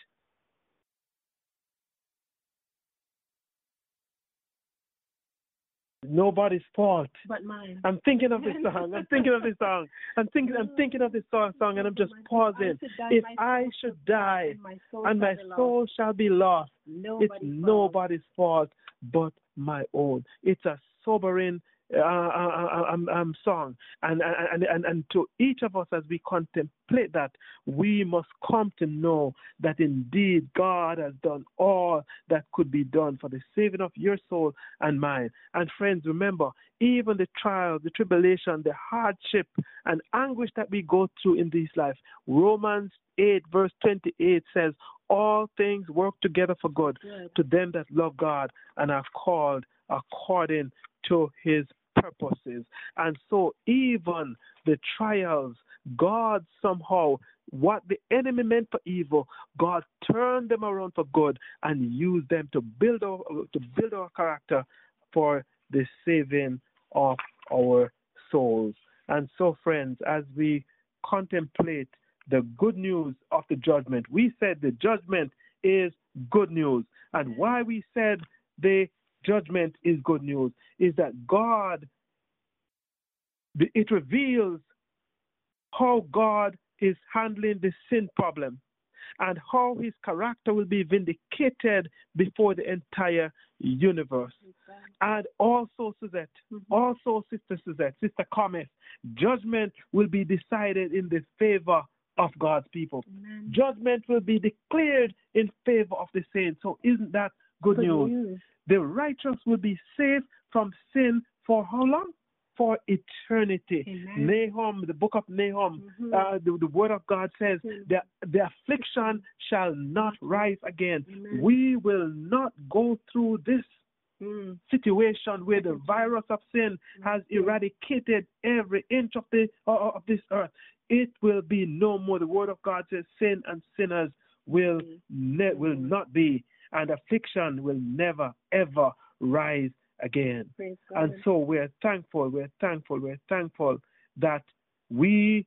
nobody's fault. But mine. I'm thinking of this (laughs) song. I'm thinking of this song. I'm thinking. I'm thinking of this song, song, and I'm just pausing. If I should die and my soul, shall be lost, soul shall be lost, nobody's it's nobody's fault but my own. It's a sobering uh, uh, um, um, song, and, and and and to each of us as we contemplate that, we must come to know that indeed God has done all that could be done for the saving of your soul and mine. And friends, remember, even the trials, the tribulation, the hardship, and anguish that we go through in this life, Romans 8 verse 28 says, "All things work together for good." Good. to them that love God and are called according to his purposes. And so, even the trials, God somehow, what the enemy meant for evil, God turned them around for good and used them to build our, to build our character for the saving of our souls. And so, friends, as we contemplate the good news of the judgment, we said the judgment is good news. And why we said the judgment is good news is that God, it reveals how God is handling the sin problem and how his character will be vindicated before the entire universe. And also, Suzette, mm-hmm. also, Sister Suzette, Sister Comet, judgment will be decided in the favor of God's people. Amen. Judgment will be declared in favor of the saints. So, isn't that good, Good news? news. The righteous will be saved from sin for how long? For eternity. Amen. Nahum, the book of Nahum, Mhm. uh, the, the word of God says, Mhm. the, the affliction shall not rise again. Amen. We will not go through this Mm. situation where the virus of sin has eradicated every inch of the uh, of this earth. It will be no more. The word of God says, "Sin and sinners will ne- will not be, and affliction will never ever rise again." Praise God. And so we're thankful. We're thankful. We're thankful that we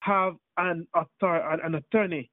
have an author, an, an attorney.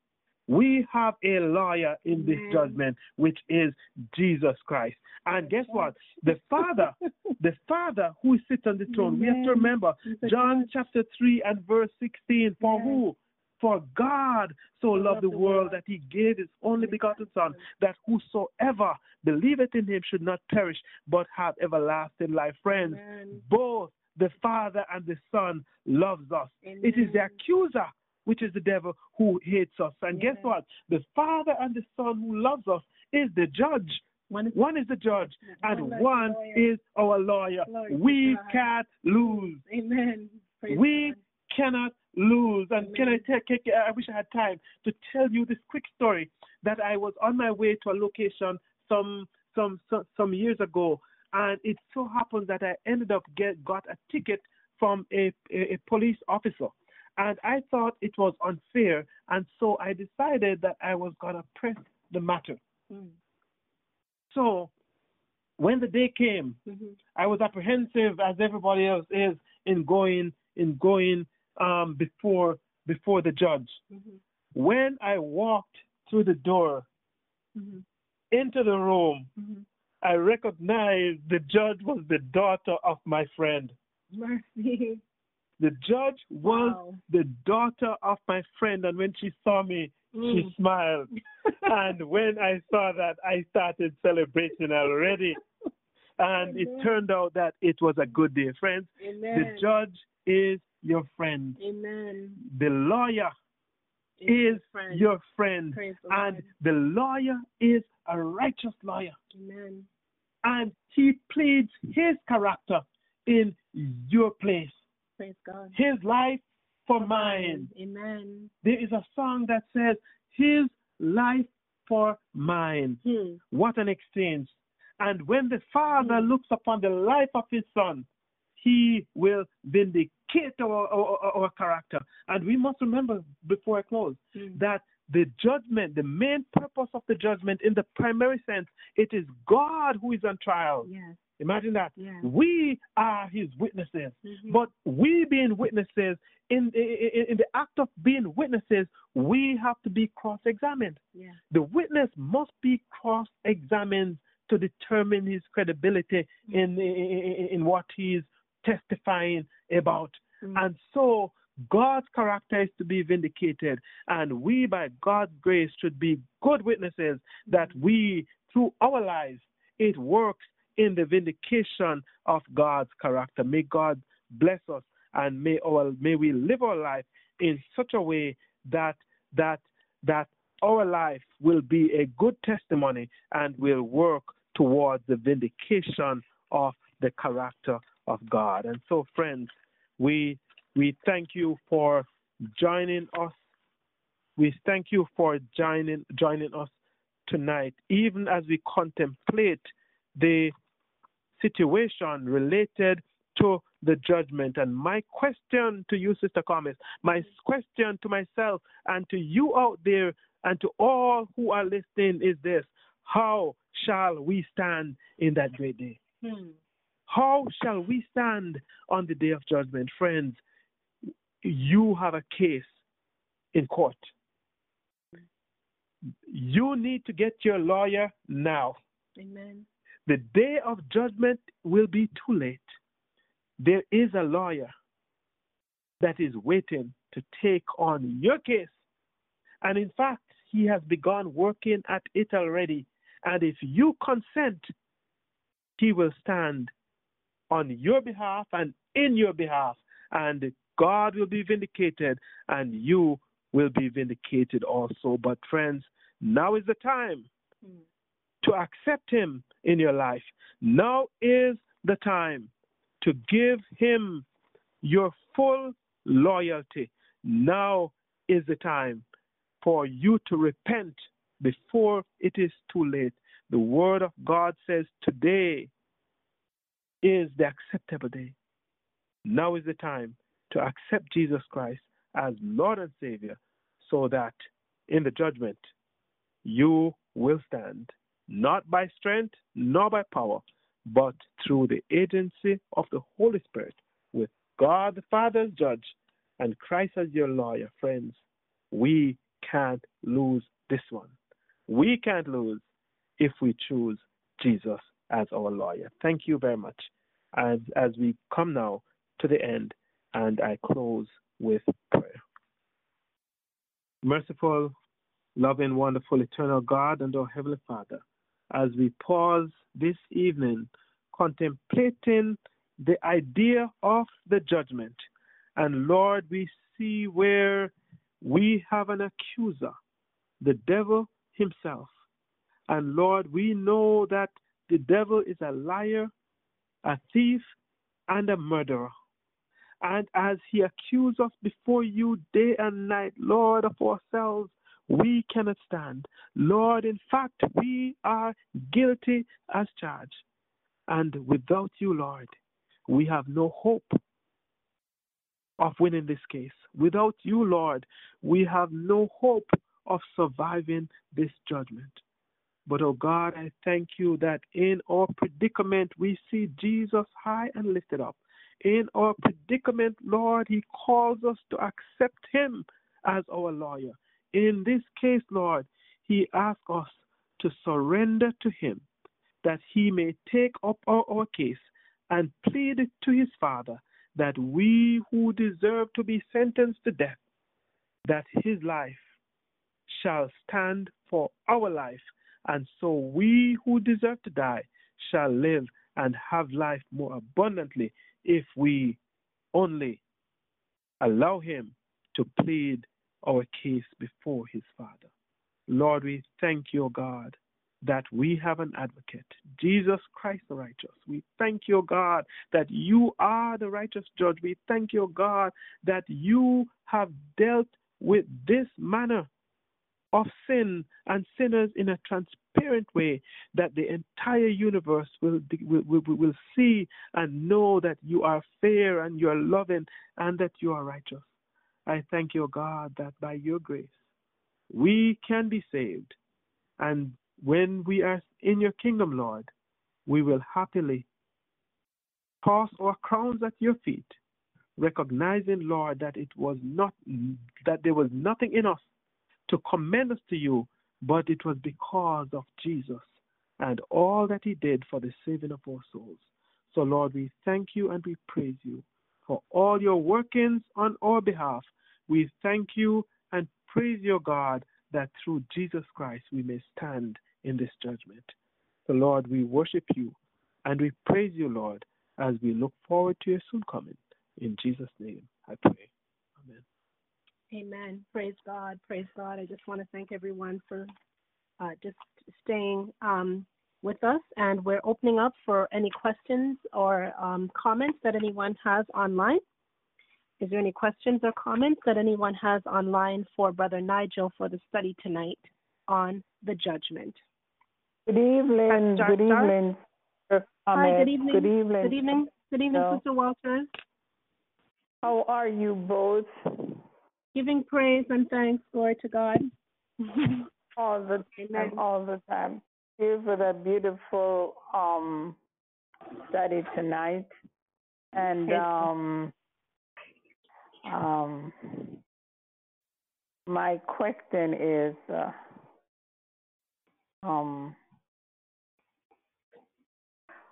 We have a lawyer in this Amen. judgment, which is Jesus Christ. And guess what? The Father, (laughs) the Father who sits on the throne. We have to remember John chapter three and verse sixteen. For Yes. who? For God so loved the world that he gave his only begotten Son, that whosoever believeth in him should not perish, but have everlasting life. Friends, Amen. both the Father and the Son loves us. It is the accuser, which is the devil, who hates us. And guess what? The Father and the Son who loves us is the judge. One is One is the judge, and One is one lawyer. is our lawyer. We God. can't lose. Amen. Praise We God. cannot lose. And can I take- I wish I had time to tell you this quick story that I was on my way to a location some some some, some years ago, and it so happens that I ended up get got a ticket from a, a, a police officer. And I thought it was unfair, and so I decided that I was gonna press the matter. Mm. So when the day came, Mhm. I was apprehensive as everybody else is in going in going um, before before the judge. Mhm. When I walked through the door Mhm. into the room, Mhm. I recognized the judge was the daughter of my friend. Mercy. The judge was Wow. the daughter of my friend, and when she saw me, she Mm. smiled. (laughs) and when I saw that, I started celebrating already. And it turned out that it was a good day, friends. Amen. The judge is your friend. Amen. The lawyer Amen, is friend. your friend. Praise the And Lord. the lawyer is a righteous lawyer. Amen. And he pleads his character in your place. Praise God. His life for mine. Amen. There is a song that says, His life for mine. Hmm. What an exchange. And when the Father Mm. looks upon the life of his Son, he will vindicate our, our, our character. And we must remember before I close Hmm. that the judgment, the main purpose of the judgment in the primary sense, it is God who is on trial. Yes. Imagine that. Yes. We are his witnesses. Mhm. But we being witnesses, in, in, in the act of being witnesses, we have to be cross examined. Yeah. The witness must be cross examined to determine his credibility in, in, in what he's testifying about. Mm. And so God's character is to be vindicated, and we, by God's grace, should be good witnesses that we, through our lives, it works in the vindication of God's character. May God bless us, and may our may we live our life in such a way that that that our life will be a good testimony and will work towards the vindication of the character of God. And so, friends, we we thank you for joining us. We thank you for joining joining us tonight, even as we contemplate the situation related to the judgment. And my question to you, Sister Thomas, my question to myself and to you out there and to all who are listening is this How shall we stand in that great day? Hmm. How shall we stand on the day of judgment? Friends, you have a case in court. You need to get your lawyer now. Amen. The day of judgment will be too late. There is a lawyer that is waiting to take on your case. And in fact, he has begun working at it already. And if you consent, he will stand on your behalf and in your behalf. And God will be vindicated and you will be vindicated also. But, friends, now is the time Hmm. to accept Him in your life. Now is the time to give Him your full loyalty. Now is the time for you to repent before it is too late. The Word of God says today is the acceptable day. Now is the time to accept Jesus Christ as Lord and Savior so that in the judgment you will stand, not by strength nor by power, but through the agency of the Holy Spirit, with God the Father as judge and Christ as your lawyer, friends. We can't lose this one. We can't lose if we choose Jesus as our lawyer. Thank you very much. As, as we come now to the end, and I close with prayer. Merciful, loving, wonderful, eternal God and our Heavenly Father, as we pause this evening contemplating the idea of the judgment, and Lord, we see where we have an accuser, the devil himself. And Lord, we know that the devil is a liar, a thief, and a murderer. And as he accuses us before you day and night, Lord, of ourselves, we cannot stand. Lord, in fact, we are guilty as charged. And without you, Lord, we have no hope of winning this case. Without you, Lord, we have no hope of surviving this judgment. But, oh God, I thank you that in our predicament we see Jesus high and lifted up. In our predicament, Lord, He calls us to accept Him as our lawyer. In this case, Lord, He asks us to surrender to Him that He may take up our, our case and plead to His Father that we who deserve to be sentenced to death, that His life shall stand for our life, and so we who deserve to die shall live and have life more abundantly if we only allow Him to plead our case before His Father. Lord, we thank you, God, that we have an advocate, Jesus Christ the righteous. We thank you, God, that you are the righteous judge. We thank you, God, that you have dealt with this manner of sin and sinners in a transparent way that the entire universe will, will, will, will see and know that you are fair and you are loving and that you are righteous. I thank you, God, that by your grace we can be saved. And when we are in your kingdom, Lord, we will happily toss our crowns at your feet, recognizing, Lord, that it was not that there was nothing in us to commend us to you, but it was because of Jesus and all that he did for the saving of our souls. So, Lord, we thank you and we praise you for all your workings on our behalf. We thank you and praise your God that through Jesus Christ we may stand in this judgment. So, Lord, we worship you and we praise you, Lord, as we look forward to your soon coming. In Jesus' name, I pray. Amen. Amen. Praise God. Praise God. I just want to thank everyone for uh, just staying um, with us, and we're opening up for any questions or um, comments that anyone has online. Is there any questions or comments that anyone has online for Brother Nigel for the study tonight on the judgment? Good evening. Start, good start. evening. Hi, good evening. Good evening. Good evening. Good evening. Sister Walters. How are you both? Giving praise and thanks, glory to God. All the Amen. time, all the time. Here for that beautiful um study tonight. And um um my question is uh, um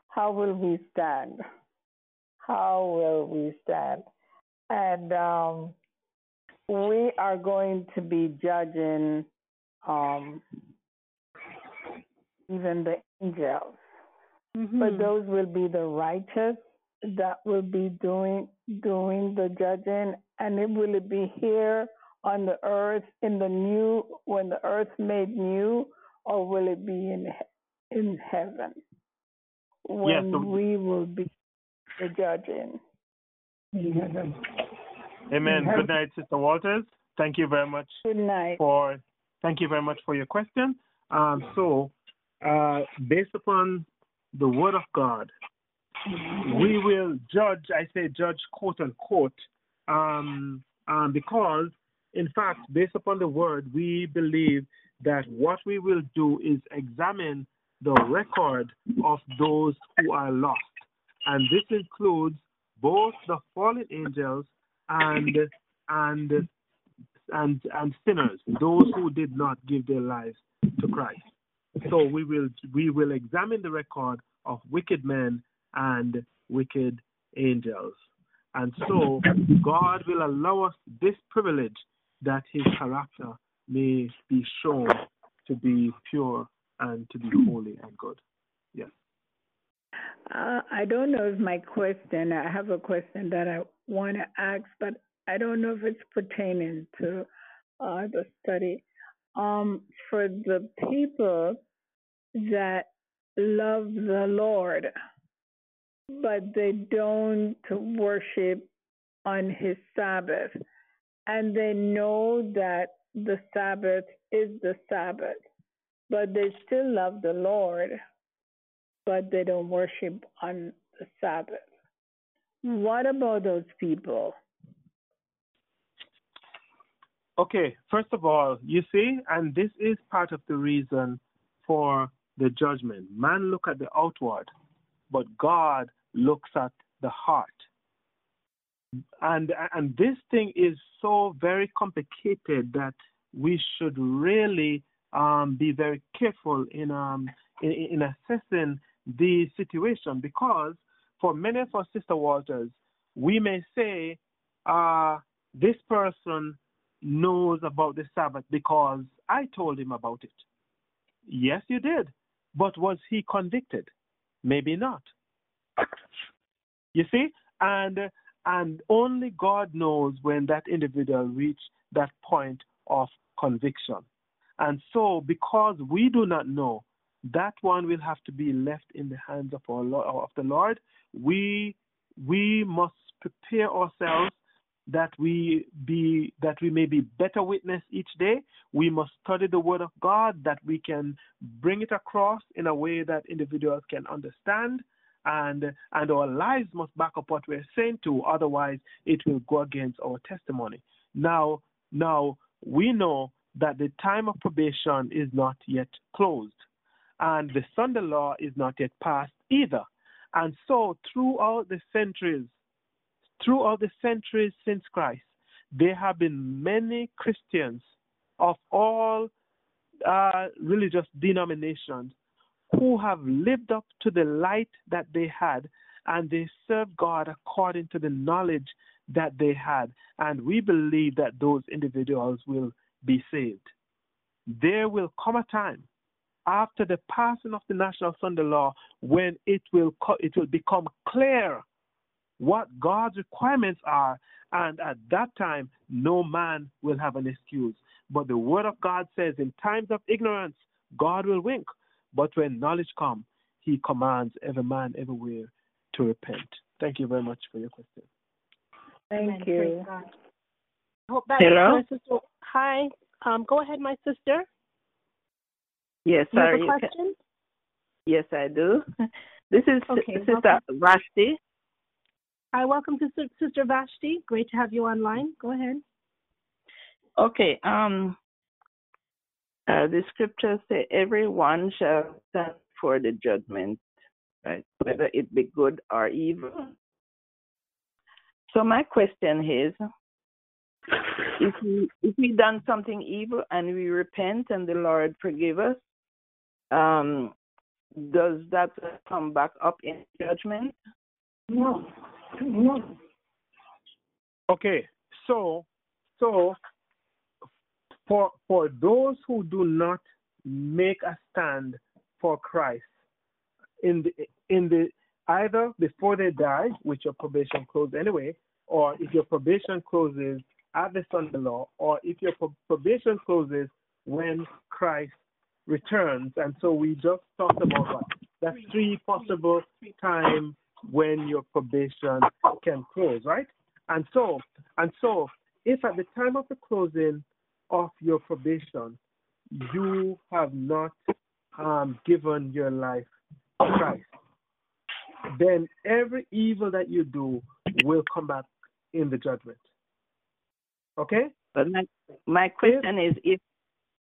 how will we stand? How will we stand? And um we are going to be judging um, even the angels, Mhm. but those will be the righteous that will be doing doing the judging, and it will be here on the earth in the new when the earth made new, or will it be in in heaven when so- we will be the judging? Amen. Good night, Sister Walters. Thank you very much Good night. for thank you very much for your question. Um, so, uh, based upon the Word of God, we will judge. I say judge, quote unquote, um, um, because in fact, based upon the Word, we believe that what we will do is examine the record of those who are lost, and this includes both the fallen angels and and and and sinners, those who did not give their lives to Christ. So we will we will examine the record of wicked men and wicked angels. And so God will allow us this privilege that his character may be shown to be pure and to be holy and good. Yes. Uh, I don't know if my question, I have a question that I want to ask, but I don't know if it's pertaining to uh, the study. Um, for the people that love the Lord, but they don't worship on his Sabbath, and they know that the Sabbath is the Sabbath, but they still love the Lord but they don't worship on the Sabbath. What about those people? Okay, first of all, you see, and this is part of the reason for the judgment. Man look at the outward, but God looks at the heart. And and this thing is so very complicated that we should really um, be very careful in um in, in assessing the situation because for many of us, Sister Walters, we may say, uh, this person knows about the Sabbath because I told him about it. Yes, you did. But was he convicted? Maybe not. You see? And and only God knows when that individual reached that point of conviction. And so because we do not know, that one will have to be left in the hands of our of the Lord. We we must prepare ourselves that we be that we may be better witness each day. We must study the Word of God that we can bring it across in a way that individuals can understand, and and our lives must back up what we're saying to. Otherwise, it will go against our testimony. Now, now we know that the time of probation is not yet closed, and the Sunday law is not yet passed either. And so, throughout the centuries, throughout the centuries since Christ, there have been many Christians of all uh, religious denominations who have lived up to the light that they had and they served God according to the knowledge that they had. And we believe that those individuals will be saved. There will come a time after the passing of the National Sunday Law when it will, it will become clear what God's requirements are, and at that time, no man will have an excuse. But the Word of God says, in times of ignorance, God will wink, but when knowledge comes, He commands every man everywhere to repent. Thank you very much for your question. Thank you. Hope that Hello? Hi. Um, go ahead, my sister. Yes, You have sorry. a question? Yes, I do. (laughs) This is Okay, Sister Vashti. Hi, welcome to Sis- Sister Vashti. Great to have you online. Go ahead. Okay. Um. Uh, the scriptures say, "Everyone shall stand for the judgment, right? Whether it be good or evil." So my question is, if we if we done something evil and we repent and the Lord forgive us, um, does that come back up in judgment? No. No. Okay, so so for for those who do not make a stand for Christ in the in the either before they die, which your probation closes anyway, or if your probation closes at the Sunday law, or if your probation closes when Christ returns. And so we just talked about what? That's three possible times when your probation can close, right? And so, and so, if at the time of the closing of your probation, you have not um, given your life to Christ, then every evil that you do will come back in the judgment. Okay? But my my question is if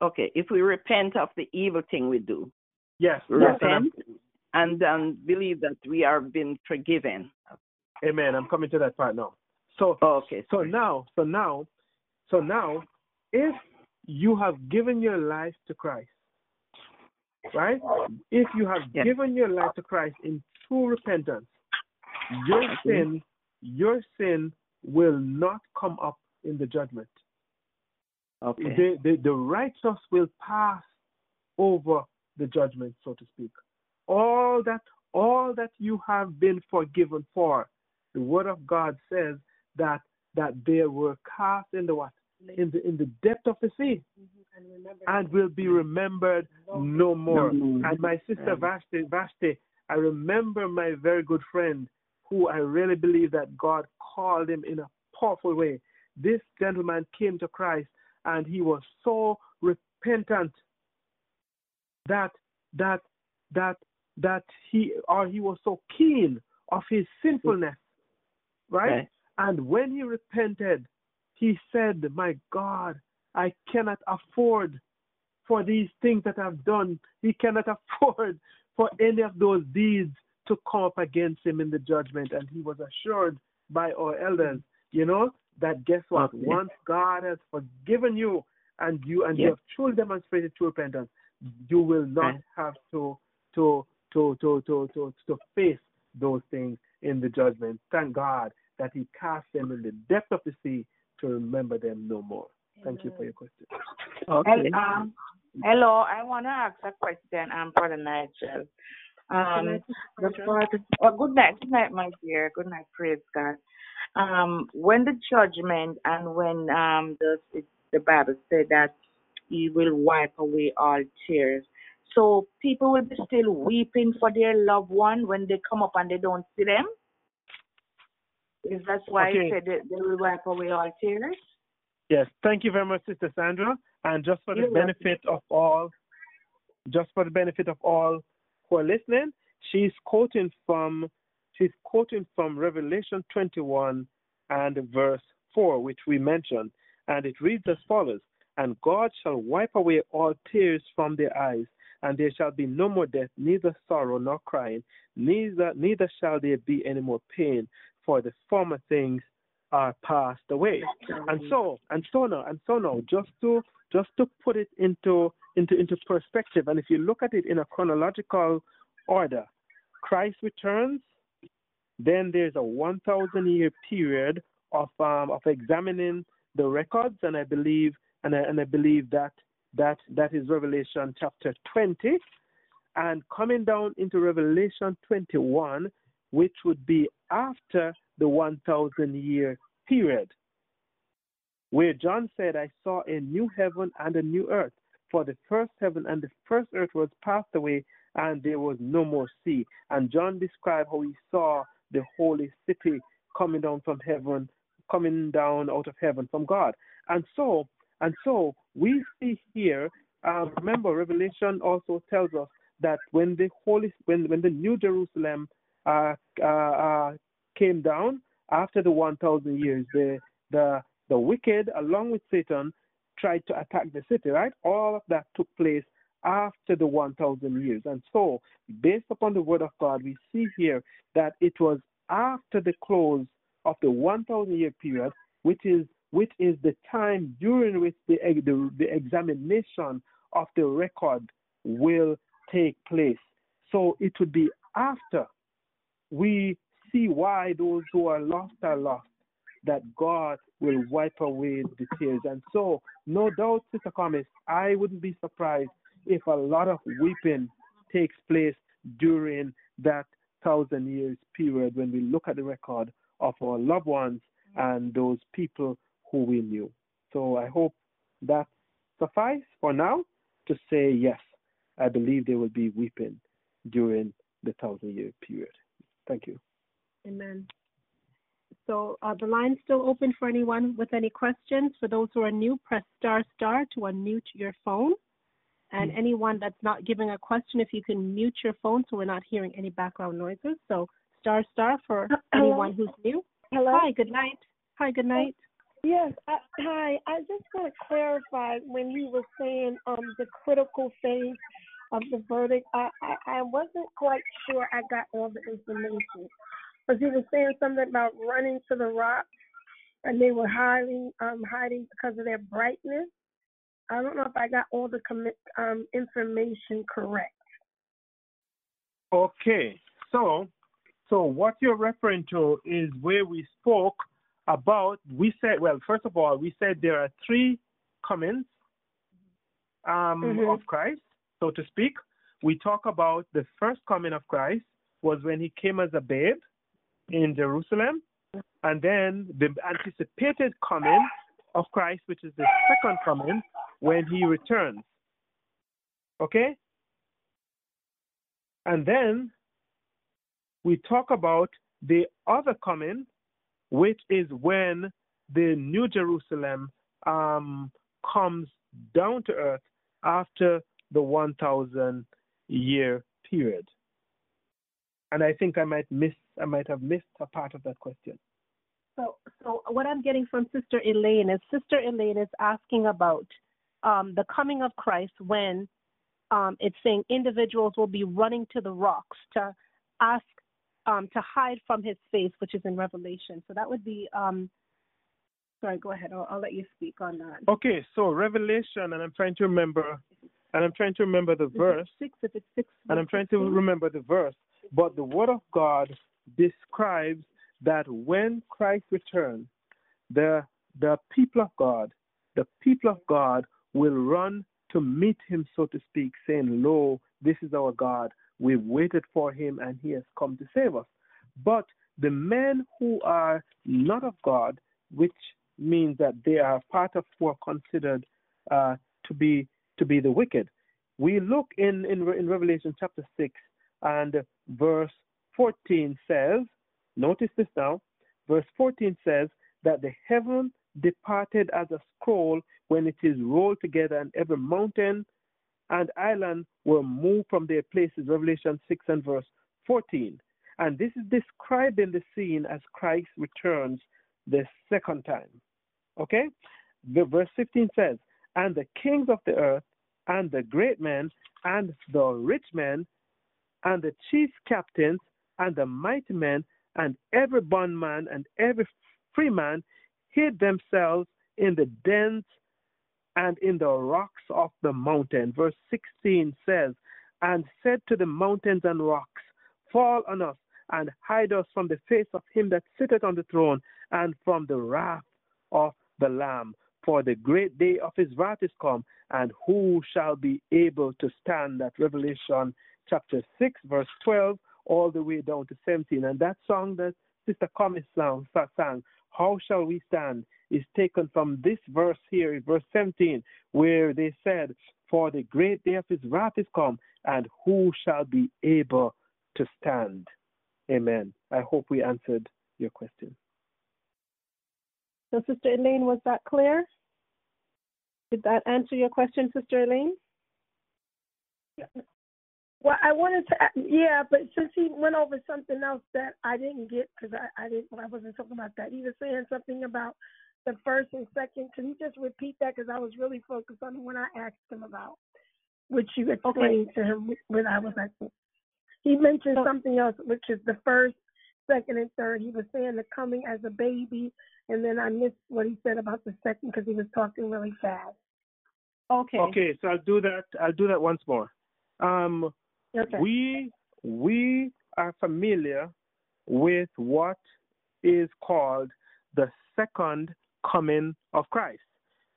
okay, if we repent of the evil thing we do, Yes. we yes, and repent um, believe that we are been forgiven. Amen. I'm coming to that part now. So, Okay. so now, so now, so now, if you have given your life to Christ, right? If you have Yeah. given your life to Christ in true repentance, your sin, your sin will not come up in the judgment. Okay. The, the, the righteous will pass over the judgment, so to speak. All that all that you have been forgiven for, the word of God says that that they were cast in the what? In the in the depth of the sea and will be remembered no more. No more. And my sister Yeah. Vashti, Vashti, I remember my very good friend who I really believe that God called him in a powerful way. This gentleman came to Christ and he was so repentant that that that that he or he was so keen of his sinfulness, right? Right. And when he repented, he said, My God, I cannot afford for these things that I've done. He cannot (laughs) afford for any of those deeds to come up against him in the judgment. And he was assured by our elders, you know, that guess what? Okay. Once God has forgiven you and you and you have truly demonstrated true repentance, you will not Right. have to to to to to to to face those things in the judgment. Thank God that He cast them in the depth of the sea to remember them no more. Thank you for your question. Okay. Hel- um, hello, I want to ask a question, um, Brother Nigel. Um, the part, oh, good night, good night, my dear. Good night, praise God. Um, when the judgment and when um the the Bible said that He will wipe away all tears, so people will be still weeping for their loved one when they come up and they don't see them. Is that why Okay. He said that they will wipe away all tears? Yes, thank you very much, Sister Sandra. And just for the You're welcome. benefit of all, just for the benefit of all who are listening, she's quoting from she's quoting from Revelation 21 and verse 4, which we mentioned, and it reads as follows: and God shall wipe away all tears from their eyes, and there shall be no more death, neither sorrow nor crying, neither neither shall there be any more pain, for the former things are passed away. And so and so now and so now, just to just to put it into into into perspective, and if you look at it in a chronological order, Christ returns, then there's a 1,000 year period of um, of examining the records, and I believe and I, and I believe that that that is Revelation chapter 20, and coming down into Revelation 21, which would be after the 1,000 year period, where John said, "I saw a new heaven and a new earth, for the first heaven and the first earth was passed away, and there was no more sea." And John described how he saw the holy city coming down from heaven, coming down out of heaven from God. And so, and so we see here. Uh, remember, Revelation also tells us that when the holy, when when the New Jerusalem uh, uh, uh came down after the 1,000 years, the the the wicked, along with Satan, tried to attack the city. Right? All of that took place after the 1,000 years. And so, based upon the word of God, we see here that it was after the close of the 1,000 year period, which is which is the time during which the, the, the examination of the record will take place. So it would be after we see why those who are lost are lost, that God will wipe away the tears. And so, no doubt, Sister Thomas, I wouldn't be surprised if a lot of weeping takes place during that thousand years period when we look at the record of our loved ones and those people who we knew. So I hope that suffice for now to say yes, I believe there will be weeping during the thousand year period. Thank you. Amen. So uh, the line's still open for anyone with any questions. For those who are new, press star star to unmute your phone. And mm-hmm. anyone that's not giving a question, if you can mute your phone so we're not hearing any background noises. So star star for (clears throat) Hello? anyone who's new. Hello. Hi, good night. Hi, good night. Yes, I, hi. I just want to clarify when you were saying um the critical phase of the verdict. I, I I wasn't quite sure I got all the information. Because he was saying something about running to the rock, and they were hiding um hiding because of their brightness. I don't know if I got all the commit, um, information correct. Okay, so so what you're referring to is where we spoke about. We said, well, first of all, we said there are three comings um, mm-hmm. of Christ, so to speak. We talk about the first coming of Christ was when he came as a babe in Jerusalem, and then the anticipated coming of Christ, which is the second coming, when he returns. Okay? And then we talk about the other coming, which is when the New Jerusalem um, comes down to earth after the 1,000 year period. And I think I might miss, I might have missed a part of that question. So, so what I'm getting from Sister Elaine is Sister Elaine is asking about um, the coming of Christ when um, it's saying individuals will be running to the rocks to ask um, to hide from his face, which is in Revelation. So that would be. Um, sorry, go ahead. I'll, I'll let you speak on that. Okay, so Revelation, and I'm trying to remember, and I'm trying to remember the verse. Six, if it's six. And I'm trying to remember the verse. But the Word of God describes that when Christ returns, the the people of God, the people of God will run to meet him, so to speak, saying, Lo, this is our God. We've waited for him and he has come to save us. But the men who are not of God, which means that they are part of who are considered uh, to be to be the wicked. We look in, in in Revelation chapter six and verse fourteen says, notice this now. Verse fourteen says that the heaven departed as a scroll when it is rolled together, and every mountain and island were moved from their places. Revelation 6 and verse 14. And this is described in the scene as Christ returns the second time. Okay? The verse 15 says, and the kings of the earth, and the great men, and the rich men, and the chief captains, and the mighty men, and every bondman and every free man hid themselves in the dens and in the rocks of the mountain. Verse 16 says, And said to the mountains and rocks, Fall on us and hide us from the face of him that sitteth on the throne and from the wrath of the Lamb. For the great day of his wrath is come, and who shall be able to stand? That Revelation chapter 6, verse 12, all the way down to 17. And that song that Sister Comis sang, sang, How Shall We Stand, is taken from this verse here, verse 17, where they said, For the great day of his wrath is come, and who shall be able to stand? Amen. I hope we answered your question. So, Sister Elaine, was that clear? Did that answer your question, Sister Elaine? Yeah. Well, I wanted to, yeah, but since he went over something else that I didn't get because I, I didn't, I wasn't talking about that. He was saying something about the first and second. Can you just repeat that? Because I was really focused on when I asked him about, which you explained okay. to him when I was asking. He mentioned something else, which is the first, second, and third. He was saying the coming as a baby, and then I missed what he said about the second because he was talking really fast. Okay. Okay, so I'll do that. I'll do that once more. Um, okay. We we are familiar with what is called the second coming of Christ,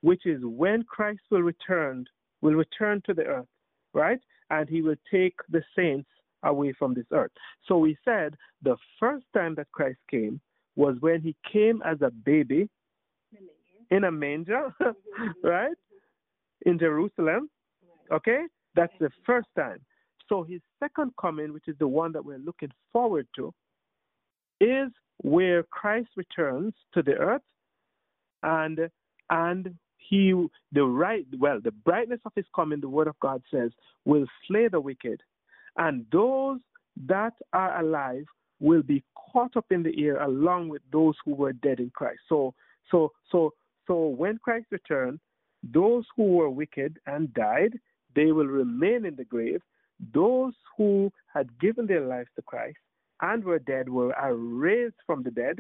which is when Christ will return will return to the earth, right? And he will take the saints away from this earth. So we said the first time that Christ came was when he came as a baby in a manger, (laughs) mm-hmm. right? In Jerusalem. Okay? That's the first time. So his second coming, which is the one that we're looking forward to, is where Christ returns to the earth and and he the right well the brightness of his coming the word of god says will slay the wicked and those that are alive will be caught up in the air along with those who were dead in Christ. So, so, so, so when Christ returned, those who were wicked and died, they will remain in the grave. Those who had given their lives to Christ and were dead were are raised from the dead.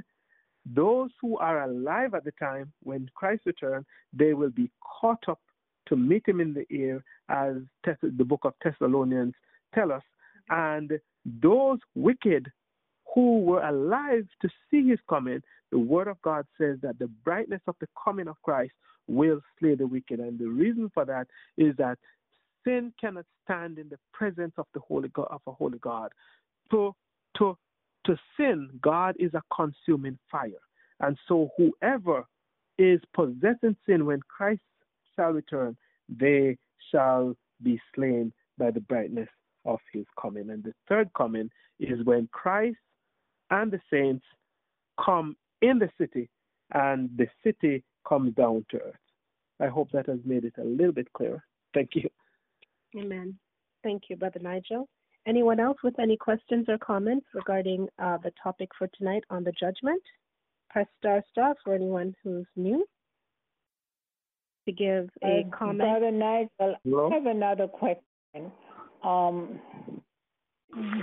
Those who are alive at the time when Christ returned, they will be caught up to meet him in the air, as the book of Thessalonians tell us. And those wicked who were alive to see his coming, the word of God says that the brightness of the coming of Christ will slay the wicked. And the reason for that is that sin cannot stand in the presence of the holy God of a holy God. To to to sin, God is a consuming fire. And so whoever is possessing sin when Christ shall return, they shall be slain by the brightness of his coming. And the third coming is when Christ and the saints come in the city and the city comes down to earth. I hope that has made it a little bit clearer. Thank you. Amen. Thank you, Brother Nigel. Anyone else with any questions or comments regarding uh, the topic for tonight on the judgment? Press star star for anyone who's new to give a uh, comment. Brother Nigel, Hello? I have another question um,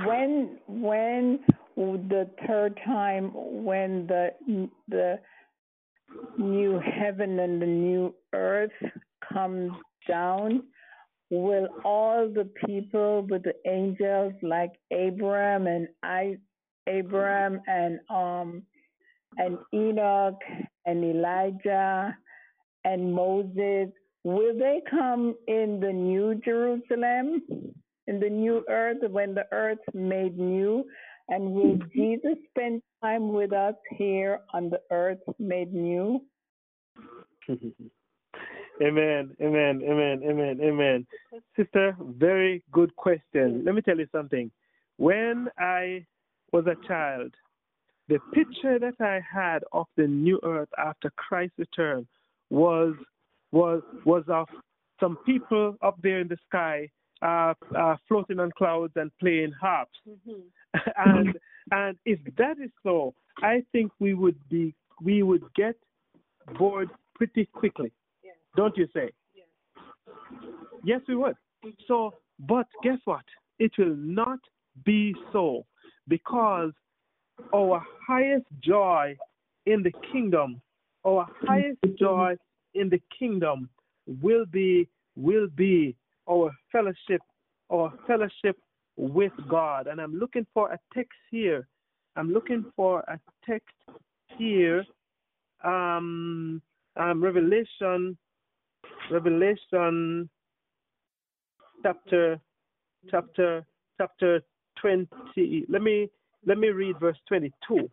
when when the third time when the the new heaven and the new earth comes down will all the people with the angels like Abraham and I Abraham and um and Enoch and Elijah and Moses will they come in the new Jerusalem in the new earth when the earth made new? And will Jesus spend time with us here on the earth made new? (laughs) amen, amen, amen, amen, amen. Sister, very good question. Let me tell you something. When I was a child, the picture that I had of the new earth after Christ's return was was was of some people up there in the sky uh, uh, floating on clouds and playing harps. Mm-hmm. (laughs) and and if that is so, I think we would be we would get bored pretty quickly. Don't you say? Yeah. Yes, we would. So, but guess what? It will not be so because our highest joy in the kingdom, our highest joy in the kingdom will be will be our fellowship, our fellowship with God. And I'm looking for a text here. I'm looking for a text here. Um, um Revelation, Revelation chapter chapter chapter 20 let me let me read verse 22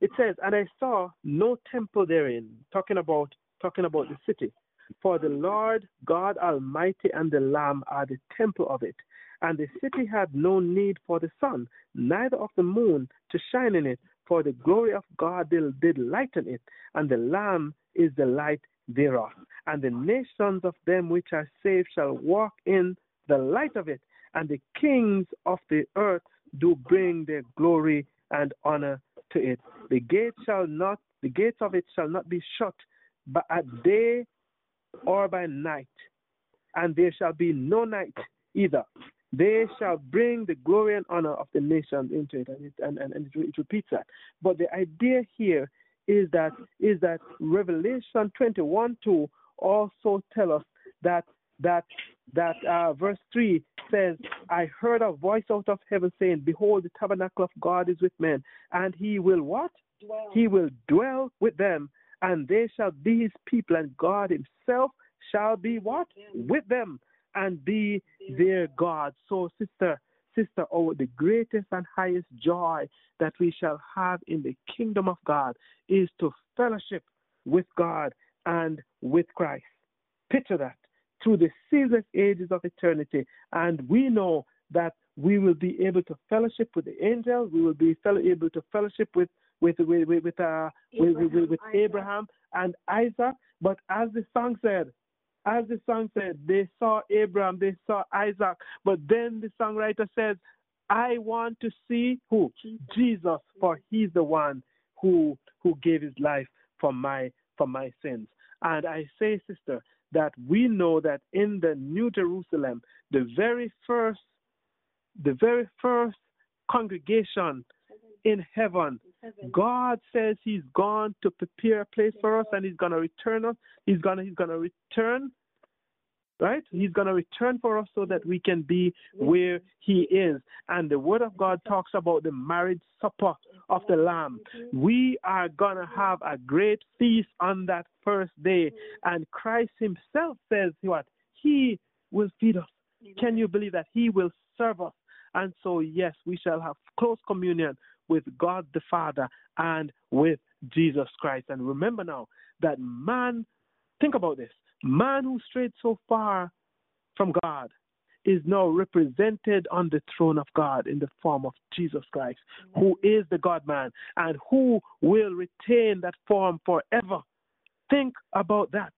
it says and i saw no temple therein talking about talking about the city for the lord god almighty and the lamb are the temple of it. And the city had no need for the sun neither of the moon to shine in it for the glory of god did, did lighten it. And the lamb is the light thereof and the nations of them which are saved shall walk in the light of it, and the kings of the earth do bring their glory and honor to it. The gates shall not the gates of it shall not be shut but at day or by night, and there shall be no night either. They shall bring the glory and honor of the nations into it, and it, and, and, and it repeats that. But the idea here is that is that Revelation 21 2 also tell us that that that uh, verse 3 says, I heard a voice out of heaven saying, Behold, the tabernacle of God is with men, and he will what? Dwell. He will dwell with them, and they shall be his people, and God himself shall be what? With them, and be their God. So, sister, sister, oh, the greatest and highest joy that we shall have in the kingdom of God is to fellowship with God and with Christ. Picture that through the ceaseless ages of eternity. And we know that we will be able to fellowship with the angels. We will be able to fellowship with with with with, with, uh, Abraham, with, with, Abraham and Isaac. But as the song said, as the song said, they saw Abraham, they saw Isaac. But then the songwriter says, I want to see who? Jesus, Jesus for he's the one who who gave his life for my for my sins. And I say, sister, that we know that in the New Jerusalem, the very first, the very first congregation in heaven, God says He's gone to prepare a place for us, and He's gonna return us. He's gonna He's gonna return right? He's going to return for us so that we can be where He is. And the Word of God talks about the marriage supper of the Lamb. Mm-hmm. We are going to have a great feast on that first day. Mm-hmm. And Christ Himself says what? He will feed us. Can you believe that? He will serve us. And so, yes, we shall have close communion with God the Father and with Jesus Christ. And remember now that man, think about this Man who strayed so far from God is now represented on the throne of God in the form of Jesus Christ, who is the God man and who will retain that form forever. Think about that.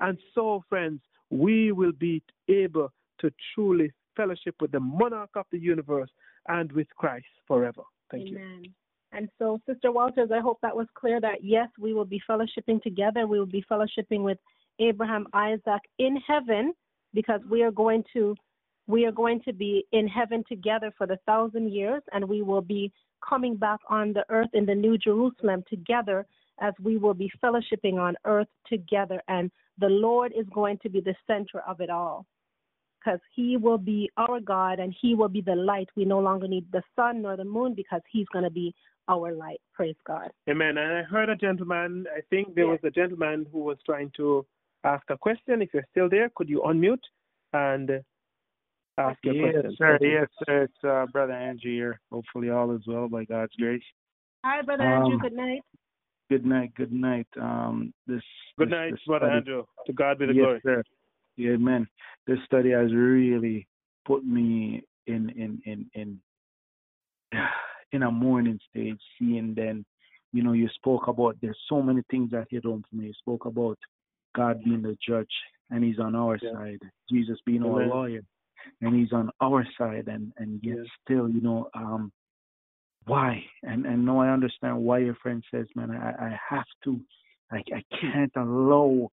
And so, friends, we will be able to truly fellowship with the monarch of the universe and with Christ forever. Thank you. Amen. you. And so, Sister Walters, I hope that was clear that yes, we will be fellowshipping together. We will be fellowshipping with Abraham, Isaac in heaven because we are going to we are going to be in heaven together for the thousand years and we will be coming back on the earth in the new Jerusalem together as we will be fellowshipping on earth together and the Lord is going to be the center of it all because he will be our God and he will be the light. We no longer need the sun nor the moon because he's going to be our light. Praise God. Amen. And I heard a gentleman, I think there yes. was a gentleman who was trying to ask a question. If you're still there, could you unmute and ask your yes, question? Sir, yes, sir. It's uh, Brother Andrew here. Hopefully, all is well by God's grace. Hi, Brother um, Andrew. Good night. Good night. Good night. Um, this. Good this, night, this Brother study, Andrew. To God be the yes, glory. Sir. Yeah, amen. This study has really put me in in in in (sighs) in a mourning stage. Seeing then, you know, you spoke about there's so many things that hit home for me. You spoke about God being the judge and he's on our yeah. side. Jesus being Amen. our lawyer and he's on our side and, and yet yeah. still, you know, um why? And and now I understand why your friend says, man, I, I have to I, I can't allow,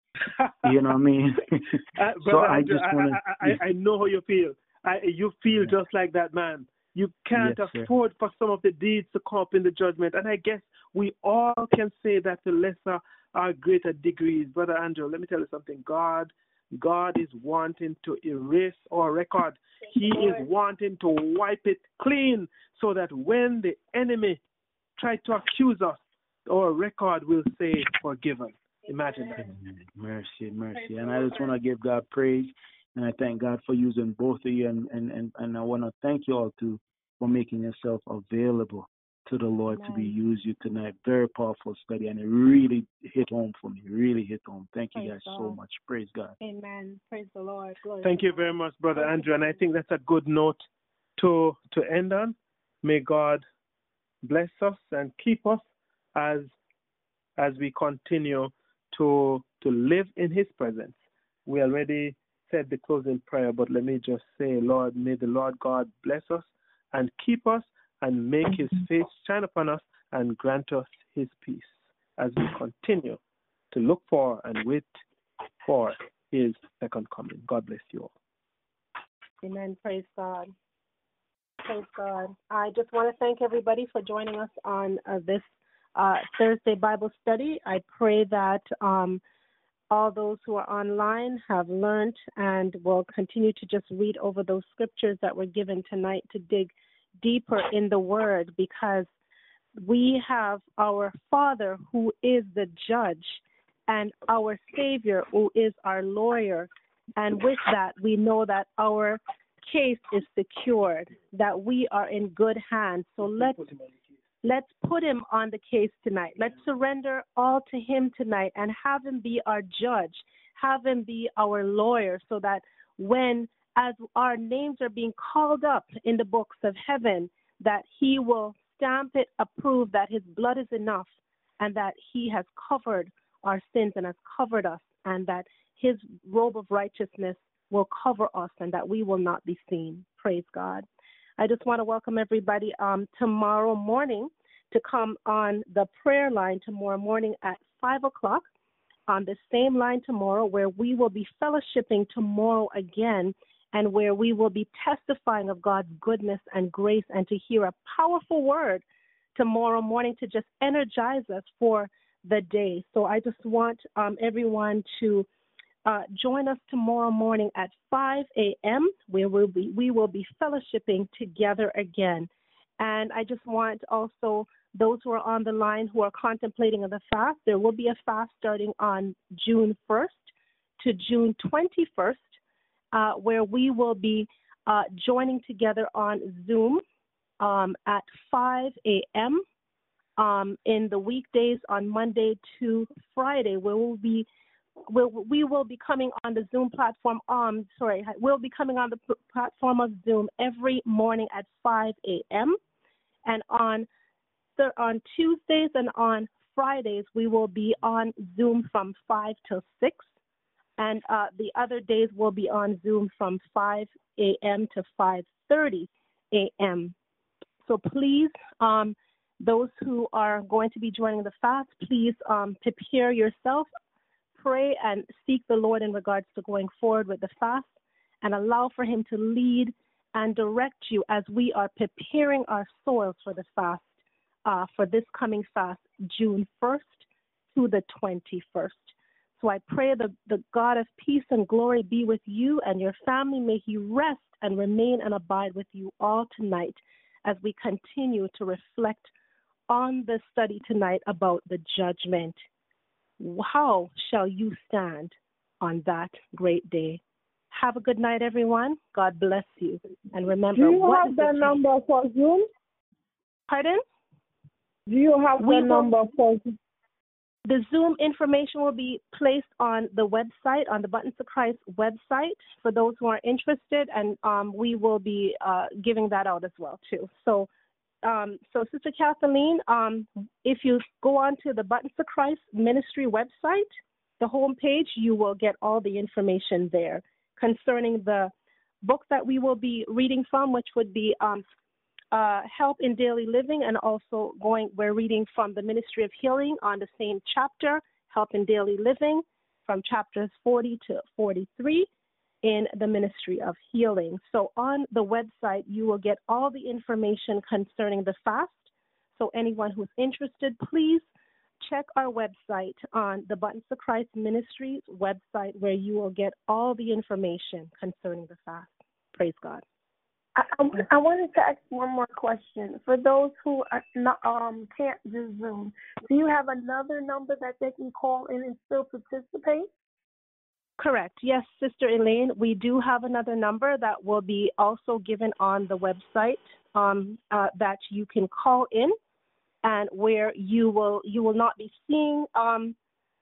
you know what I mean? (laughs) uh, (laughs) so I just want to. I, I, I, know how you feel. I, you feel yeah. just like that man. You can't yes, afford for some of the deeds to come up in the judgment. And I guess we all can say that to lesser or greater degrees. Brother Andrew, let me tell you something. God God is wanting to erase our record. He is wanting to wipe it clean so that when the enemy tries to accuse us, our record will say forgiven. Imagine that. Mercy, mercy. And I just want to give God praise and I thank God for using both of you and, and, and, and I want to thank you all too for making yourself available to the Lord Amen. to be used you tonight. Very powerful study, and it really hit home for me. Really hit home. Thank you guys God. so much. Praise God. Amen. Praise the Lord. Glory Thank you very much, Brother Andrew. And I think that's a good note to to end on. May God bless us and keep us as as we continue to to live in His presence. We already said the closing prayer, but let me just say, Lord, may the Lord God bless us and keep us and make his face shine upon us and grant us his peace as we continue to look for and wait for his second coming. God bless you all. Amen. Praise God. Praise God. I just want to thank everybody for joining us on uh, this uh, Thursday Bible study. I pray that um, all those who are online have learned and will continue to just read over those scriptures that were given tonight to dig deeper in the word because we have our Father who is the judge and our Savior who is our lawyer. And with that, we know that our case is secured, that we are in good hands. So let's let's put him on the case tonight. Let's surrender all to him tonight and have him be our judge, have him be our lawyer so that when as our names are being called up in the books of heaven, that he will stamp it, approve that his blood is enough, and that he has covered our sins and has covered us, and that his robe of righteousness will cover us, and that we will not be seen. Praise God. I just want to welcome everybody um, tomorrow morning to come on the prayer line tomorrow morning at 5 o'clock on the same line tomorrow, where we will be fellowshipping tomorrow again and where we will be testifying of God's goodness and grace and to hear a powerful word tomorrow morning to just energize us for the day. So I just want um, everyone to uh, join us tomorrow morning at 5 a.m., where we'll be, we will be fellowshipping together again. And I just want also those who are on the line who are contemplating the fast, there will be a fast starting on June 1st to June 21st uh, where we will be uh, joining together on Zoom um, at 5 a.m. Um, in the weekdays on Monday to Friday, where we'll be we'll, we will be coming on the Zoom platform. Um, sorry, we'll be coming on the p- platform of Zoom every morning at 5 a.m. And on th- on Tuesdays and on Fridays, we will be on Zoom from 5 till 6 and uh, the other days will be on Zoom from 5 a.m. to 5:30 a.m. So please, um, those who are going to be joining the fast, please um, prepare yourself, pray and seek the Lord in regards to going forward with the fast, and allow for Him to lead and direct you as we are preparing our soils for the fast uh, for this coming fast, June 1st to the 21st. So I pray that the God of peace and glory be with you and your family. May he rest and remain and abide with you all tonight as we continue to reflect on the study tonight about the judgment. How shall you stand on that great day? Have a good night, everyone. God bless you. And remember, do you have the, the number for Zoom? Pardon? Do you have we the number for Zoom? The Zoom information will be placed on the website, on the Buttons to Christ website, for those who are interested, and um, we will be uh, giving that out as well too. So, um, so Sister Kathleen, um, if you go on to the Buttons to Christ Ministry website, the home page, you will get all the information there concerning the book that we will be reading from, which would be um, uh, help in daily living and also going we're reading from the ministry of healing on the same chapter Help in Daily Living from chapters 40 to 43 in the Ministry of Healing. So on the website, you will get all the information concerning the fast. So anyone who's interested, please check our website on the Buttons to Christ Ministries website where you will get all the information concerning the fast. Praise God. I, I, wanted to ask one more question. For those who are not, um, can't do Zoom, do you have another number that they can call in and still participate? Correct. Yes, Sister Elaine, we do have another number that will be also given on the website um, uh, that you can call in, and where you will you will not be seeing um,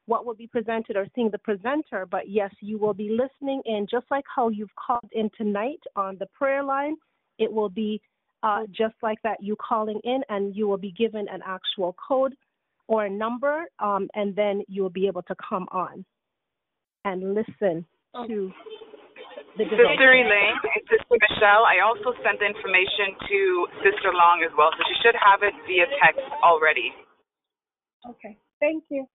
what will be presented or seeing the presenter, but yes, you will be listening in just like how you've called in tonight on the prayer line. It will be uh, just like that, you calling in, and you will be given an actual code or a number, um, and then you will be able to come on and listen to the Sister Elaine and Sister Michelle, I also sent the information to Sister Long as well, so she should have it via text already. Okay, thank you.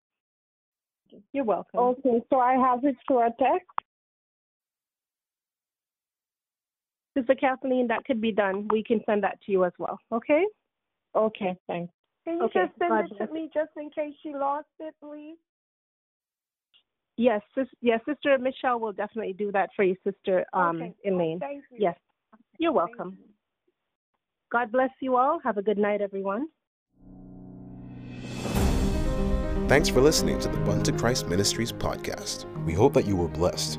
You're welcome. Okay, so I have it through a text. Sister Kathleen, that could be done. We can send that to you as well. Okay? Okay, thanks. Can you Okay, just send God it bless. to me just in case she lost it, please? Yes, sis, yes, Sister Michelle will definitely do that for you, Sister um, okay. Elaine. Thank you. Yes, you're welcome. God bless you all. Have a good night, everyone. Thanks for listening to the Bun to Christ Ministries podcast. We hope that you were blessed.